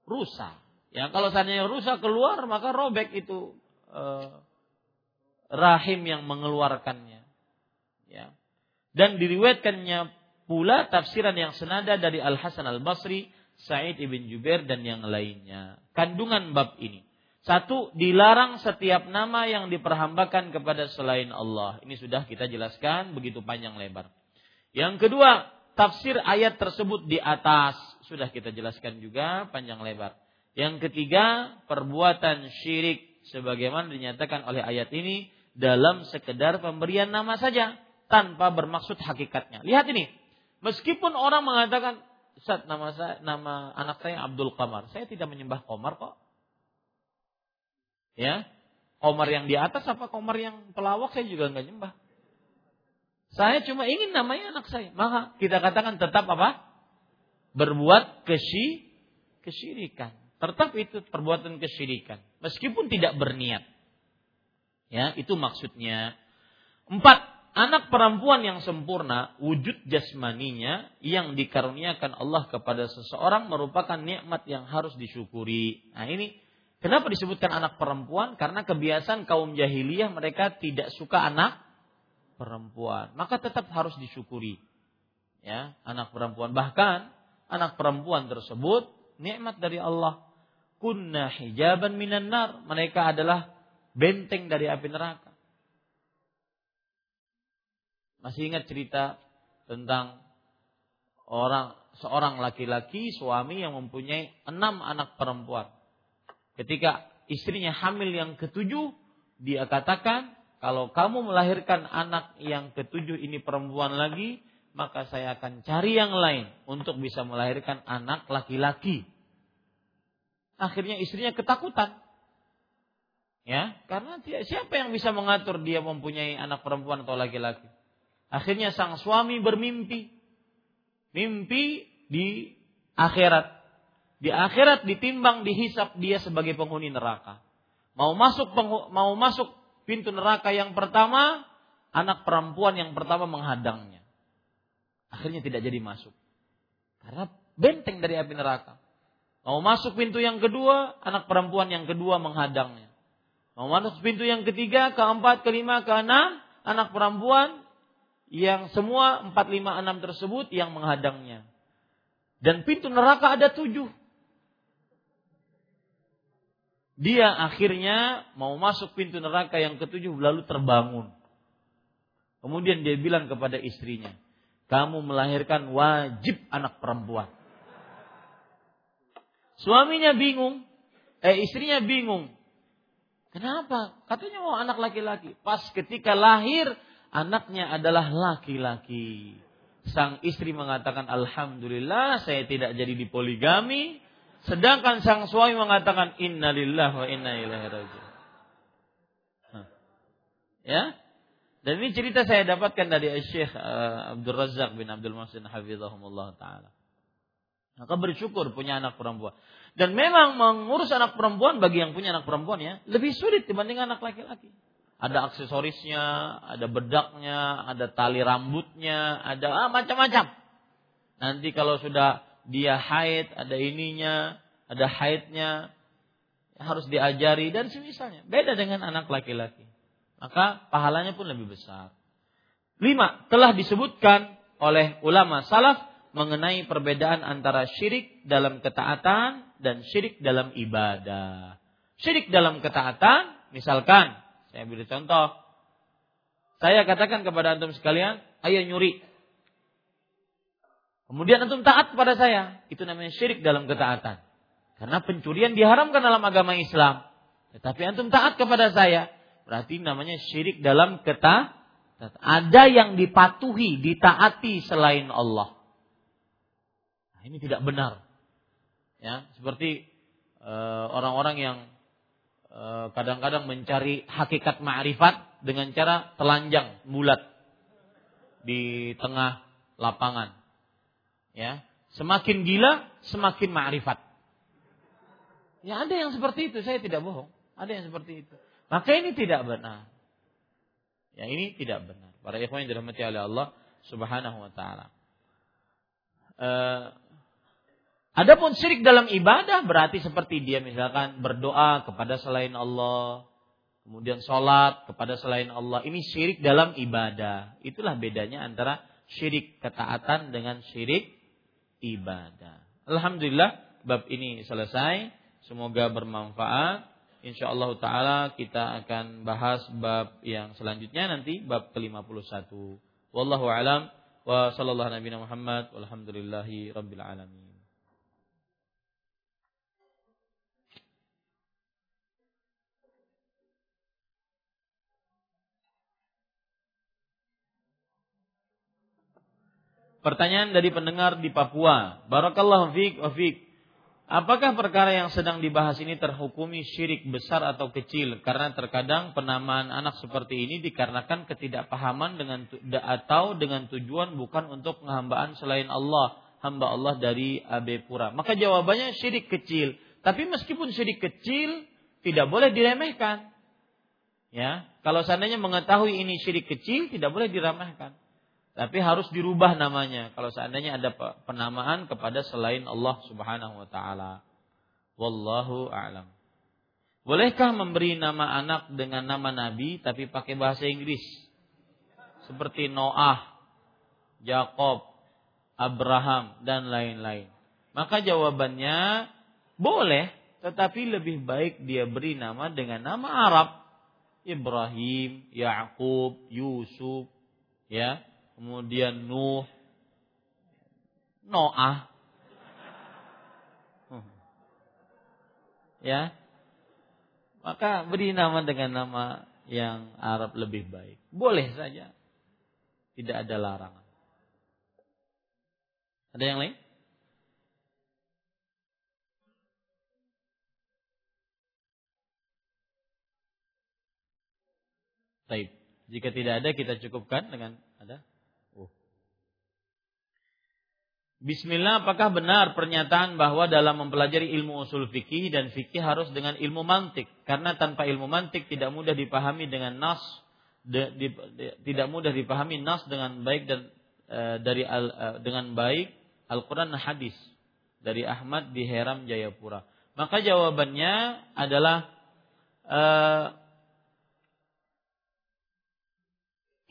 rusa. Ya, kalau seandainya rusa keluar maka robek itu eh, rahim yang mengeluarkannya. Ya. Dan diriwayatkannya pula tafsiran yang senada dari Al Hasan Al Basri, Sa'id ibn Jubair dan yang lainnya. Kandungan bab ini. Satu, dilarang setiap nama yang diperhambakan kepada selain Allah. Ini sudah kita jelaskan begitu panjang lebar. Yang kedua, tafsir ayat tersebut di atas sudah kita jelaskan juga panjang lebar. Yang ketiga, perbuatan syirik sebagaimana dinyatakan oleh ayat ini dalam sekedar pemberian nama saja tanpa bermaksud hakikatnya. Lihat ini. Meskipun orang mengatakan, "Ustaz, nama saya nama anak saya Abdul Qamar." Saya tidak menyembah Qamar kok. Ya. Qamar yang di atas apa Qamar yang pelawak saya juga nggak nyembah. Saya cuma ingin namanya anak saya. Maka kita katakan tetap apa? berbuat kesy kesyirikan. Tetap itu perbuatan kesyirikan. Meskipun tidak berniat. Ya, itu maksudnya. Empat, anak perempuan yang sempurna, wujud jasmaninya yang dikaruniakan Allah kepada seseorang merupakan nikmat yang harus disyukuri. Nah ini, kenapa disebutkan anak perempuan? Karena kebiasaan kaum jahiliyah mereka tidak suka anak perempuan. Maka tetap harus disyukuri. Ya, anak perempuan. Bahkan anak perempuan tersebut nikmat dari Allah. Kunna hijaban minan nar. Mereka adalah benteng dari api neraka. Masih ingat cerita tentang orang seorang laki-laki suami yang mempunyai enam anak perempuan. Ketika istrinya hamil yang ketujuh, dia katakan kalau kamu melahirkan anak yang ketujuh ini perempuan lagi, maka saya akan cari yang lain untuk bisa melahirkan anak laki-laki. Akhirnya istrinya ketakutan. Ya, karena siapa yang bisa mengatur dia mempunyai anak perempuan atau laki-laki? Akhirnya sang suami bermimpi. Mimpi di akhirat. Di akhirat ditimbang dihisap dia sebagai penghuni neraka. Mau masuk mau masuk pintu neraka yang pertama, anak perempuan yang pertama menghadangnya. Akhirnya tidak jadi masuk. Karena benteng dari api neraka. Mau masuk pintu yang kedua, anak perempuan yang kedua menghadangnya. Mau masuk pintu yang ketiga, keempat, kelima, keenam, anak perempuan yang semua empat, lima, enam tersebut yang menghadangnya. Dan pintu neraka ada tujuh. Dia akhirnya mau masuk pintu neraka yang ketujuh lalu terbangun. Kemudian dia bilang kepada istrinya, kamu melahirkan wajib anak perempuan. Suaminya bingung, eh istrinya bingung. Kenapa? Katanya mau anak laki-laki. Pas ketika lahir, anaknya adalah laki-laki. sang istri mengatakan alhamdulillah saya tidak jadi dipoligami sedangkan sang suami mengatakan innalillah wa inna ilaihi rajiun. Ya. Dan ini cerita saya dapatkan dari Syekh uh, Abdul Razak bin Abdul Muhsin hafizahumullah taala. Maka bersyukur punya anak perempuan. Dan memang mengurus anak perempuan bagi yang punya anak perempuan ya lebih sulit dibanding anak laki-laki. Ada aksesorisnya, ada bedaknya, ada tali rambutnya, ada ah, macam-macam. Nanti kalau sudah dia haid, ada ininya, ada haidnya, harus diajari dan semisalnya. Beda dengan anak laki-laki. Maka pahalanya pun lebih besar. Lima, telah disebutkan oleh ulama salaf mengenai perbedaan antara syirik dalam ketaatan dan syirik dalam ibadah. Syirik dalam ketaatan, misalkan saya beri contoh. Saya katakan kepada antum sekalian, ayo nyuri. Kemudian antum taat kepada saya. Itu namanya syirik dalam ketaatan. Karena pencurian diharamkan dalam agama Islam. Tetapi antum taat kepada saya. Berarti namanya syirik dalam ketaatan. Ada yang dipatuhi, ditaati selain Allah. Nah, ini tidak benar. Ya, seperti eh, orang-orang yang Eh, kadang-kadang mencari hakikat ma'rifat dengan cara telanjang bulat di tengah lapangan. Ya, semakin gila semakin ma'rifat. Ya ada yang seperti itu, saya tidak bohong. Ada yang seperti itu. Maka ini tidak benar. Ya ini tidak benar. Para ikhwan yang dirahmati oleh Allah Subhanahu wa taala. Uh, Adapun syirik dalam ibadah berarti seperti dia misalkan berdoa kepada selain Allah, kemudian sholat kepada selain Allah. Ini syirik dalam ibadah. Itulah bedanya antara syirik ketaatan dengan syirik ibadah. Alhamdulillah bab ini selesai. Semoga bermanfaat. Insya Allah Taala kita akan bahas bab yang selanjutnya nanti bab ke-51. Wallahu alam wa sallallahu nabi Muhammad walhamdulillahi rabbil alamin. Pertanyaan dari pendengar di Papua. Barakallahu fiik wa fiik. Apakah perkara yang sedang dibahas ini terhukumi syirik besar atau kecil? Karena terkadang penamaan anak seperti ini dikarenakan ketidakpahaman dengan atau dengan tujuan bukan untuk penghambaan selain Allah, hamba Allah dari AB Pura. Maka jawabannya syirik kecil. Tapi meskipun syirik kecil tidak boleh diremehkan. Ya, kalau seandainya mengetahui ini syirik kecil tidak boleh diremehkan. Tapi harus dirubah namanya kalau seandainya ada penamaan kepada selain Allah Subhanahu wa taala. Wallahu a'lam. Bolehkah memberi nama anak dengan nama nabi tapi pakai bahasa Inggris? Seperti Noah, Jacob, Abraham dan lain-lain. Maka jawabannya boleh, tetapi lebih baik dia beri nama dengan nama Arab. Ibrahim, Yakub, Yusuf, ya, kemudian Nuh, Noah. Ya. Maka beri nama dengan nama yang Arab lebih baik. Boleh saja. Tidak ada larangan. Ada yang lain? Baik. Jika tidak ada kita cukupkan dengan ada Bismillah, apakah benar pernyataan bahwa dalam mempelajari ilmu usul fikih dan fikih harus dengan ilmu mantik? Karena tanpa ilmu mantik tidak mudah dipahami dengan nas, de, di, de, tidak mudah dipahami nas dengan baik dan e, dari al, e, dengan baik Al-Quran hadis dari Ahmad di Heram Jayapura. Maka jawabannya adalah e,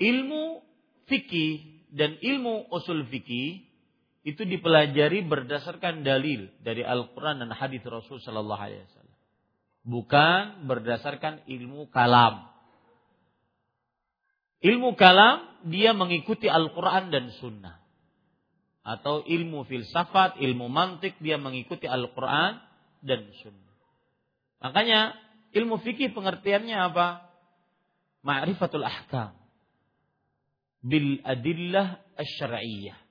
ilmu fikih dan ilmu usul fikih itu dipelajari berdasarkan dalil dari Al-Quran dan hadis Rasul Sallallahu Alaihi Wasallam, bukan berdasarkan ilmu kalam. Ilmu kalam dia mengikuti Al-Quran dan Sunnah, atau ilmu filsafat, ilmu mantik dia mengikuti Al-Quran dan Sunnah. Makanya ilmu fikih pengertiannya apa? Ma'rifatul ahkam bil adillah asy-syar'iyyah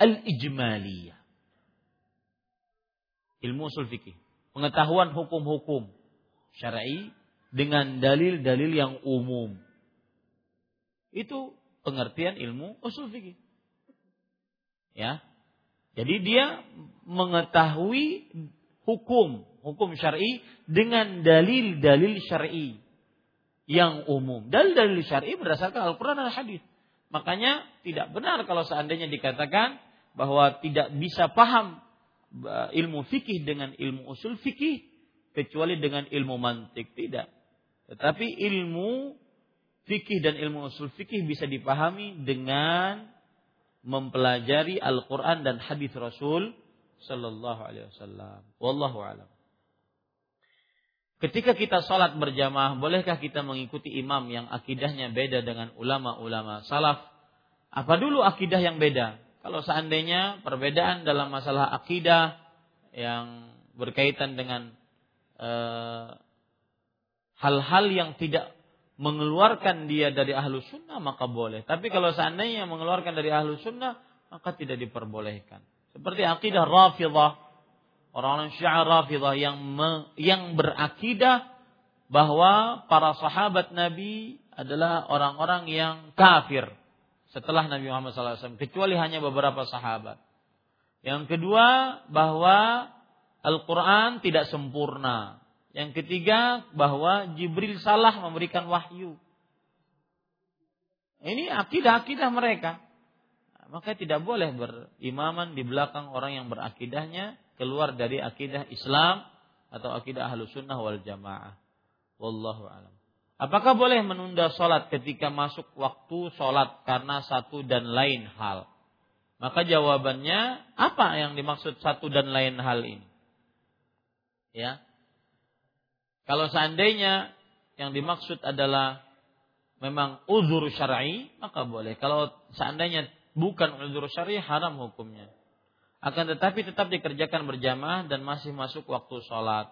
al-ijmaliyah. Ilmu usul fikih, pengetahuan hukum-hukum syar'i dengan dalil-dalil yang umum. Itu pengertian ilmu usul fikih. Ya. Jadi dia mengetahui hukum, hukum syar'i dengan dalil-dalil syar'i yang umum. Dalil-dalil syar'i berdasarkan Al-Qur'an dan hadis. Makanya tidak benar kalau seandainya dikatakan bahwa tidak bisa paham ilmu fikih dengan ilmu usul fikih kecuali dengan ilmu mantik tidak. Tetapi ilmu fikih dan ilmu usul fikih bisa dipahami dengan mempelajari Al-Quran dan hadis Rasul Sallallahu Alaihi Wasallam. Wallahu alam. Ketika kita sholat berjamaah, bolehkah kita mengikuti imam yang akidahnya beda dengan ulama-ulama salaf? Apa dulu akidah yang beda? Kalau seandainya perbedaan dalam masalah akidah yang berkaitan dengan eh, hal-hal yang tidak mengeluarkan dia dari ahlu sunnah maka boleh. Tapi kalau seandainya mengeluarkan dari ahlu sunnah maka tidak diperbolehkan. Seperti akidah rafidah orang-orang Syiah Rafidah yang me, yang berakidah bahwa para sahabat Nabi adalah orang-orang yang kafir setelah Nabi Muhammad SAW kecuali hanya beberapa sahabat. Yang kedua bahwa Al-Quran tidak sempurna. Yang ketiga bahwa Jibril salah memberikan wahyu. Ini akidah-akidah mereka. Maka tidak boleh berimaman di belakang orang yang berakidahnya keluar dari akidah Islam atau akidah ahlu sunnah wal jamaah. Wallahu alam. Apakah boleh menunda sholat ketika masuk waktu sholat karena satu dan lain hal? Maka jawabannya apa yang dimaksud satu dan lain hal ini? Ya. Kalau seandainya yang dimaksud adalah memang uzur syar'i, maka boleh. Kalau seandainya bukan uzur syar'i, haram hukumnya. Akan tetapi tetap dikerjakan berjamaah dan masih masuk waktu sholat.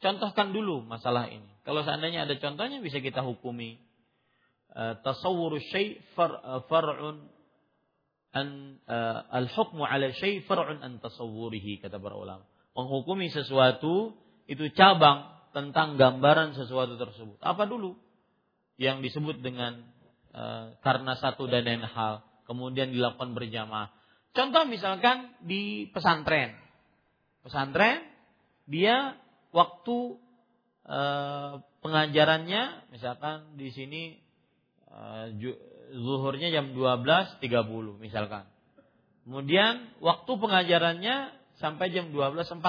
Contohkan dulu masalah ini. Kalau seandainya ada contohnya bisa kita hukumi. Eh, tasawwur syai' eh, far'un an eh, al-hukmu 'ala syai' far'un an tasawwurihi kata para ulama. Menghukumi sesuatu itu cabang tentang gambaran sesuatu tersebut. Apa dulu yang disebut dengan karena satu dan lain hal kemudian dilakukan berjamaah Contoh misalkan di pesantren. Pesantren dia waktu e, pengajarannya misalkan di sini e, zuhurnya jam 12.30 misalkan. Kemudian waktu pengajarannya sampai jam 12.45.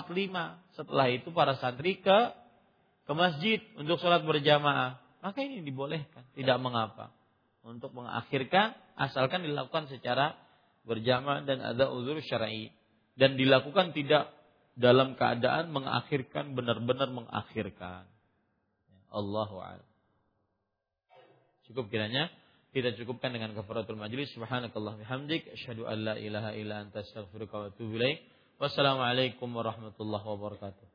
Setelah itu para santri ke ke masjid untuk sholat berjamaah. Maka ini dibolehkan, tidak mengapa. Untuk mengakhirkan asalkan dilakukan secara berjamaah dan ada uzur syar'i dan dilakukan tidak dalam keadaan mengakhirkan benar-benar mengakhirkan. Allahu. Cukup kiranya kita cukupkan dengan kafaratul majlis. Subhanakallah bihamdik asyhadu an la ilaha illa anta astaghfiruka wa atubu ilaik. Wassalamualaikum warahmatullahi wabarakatuh.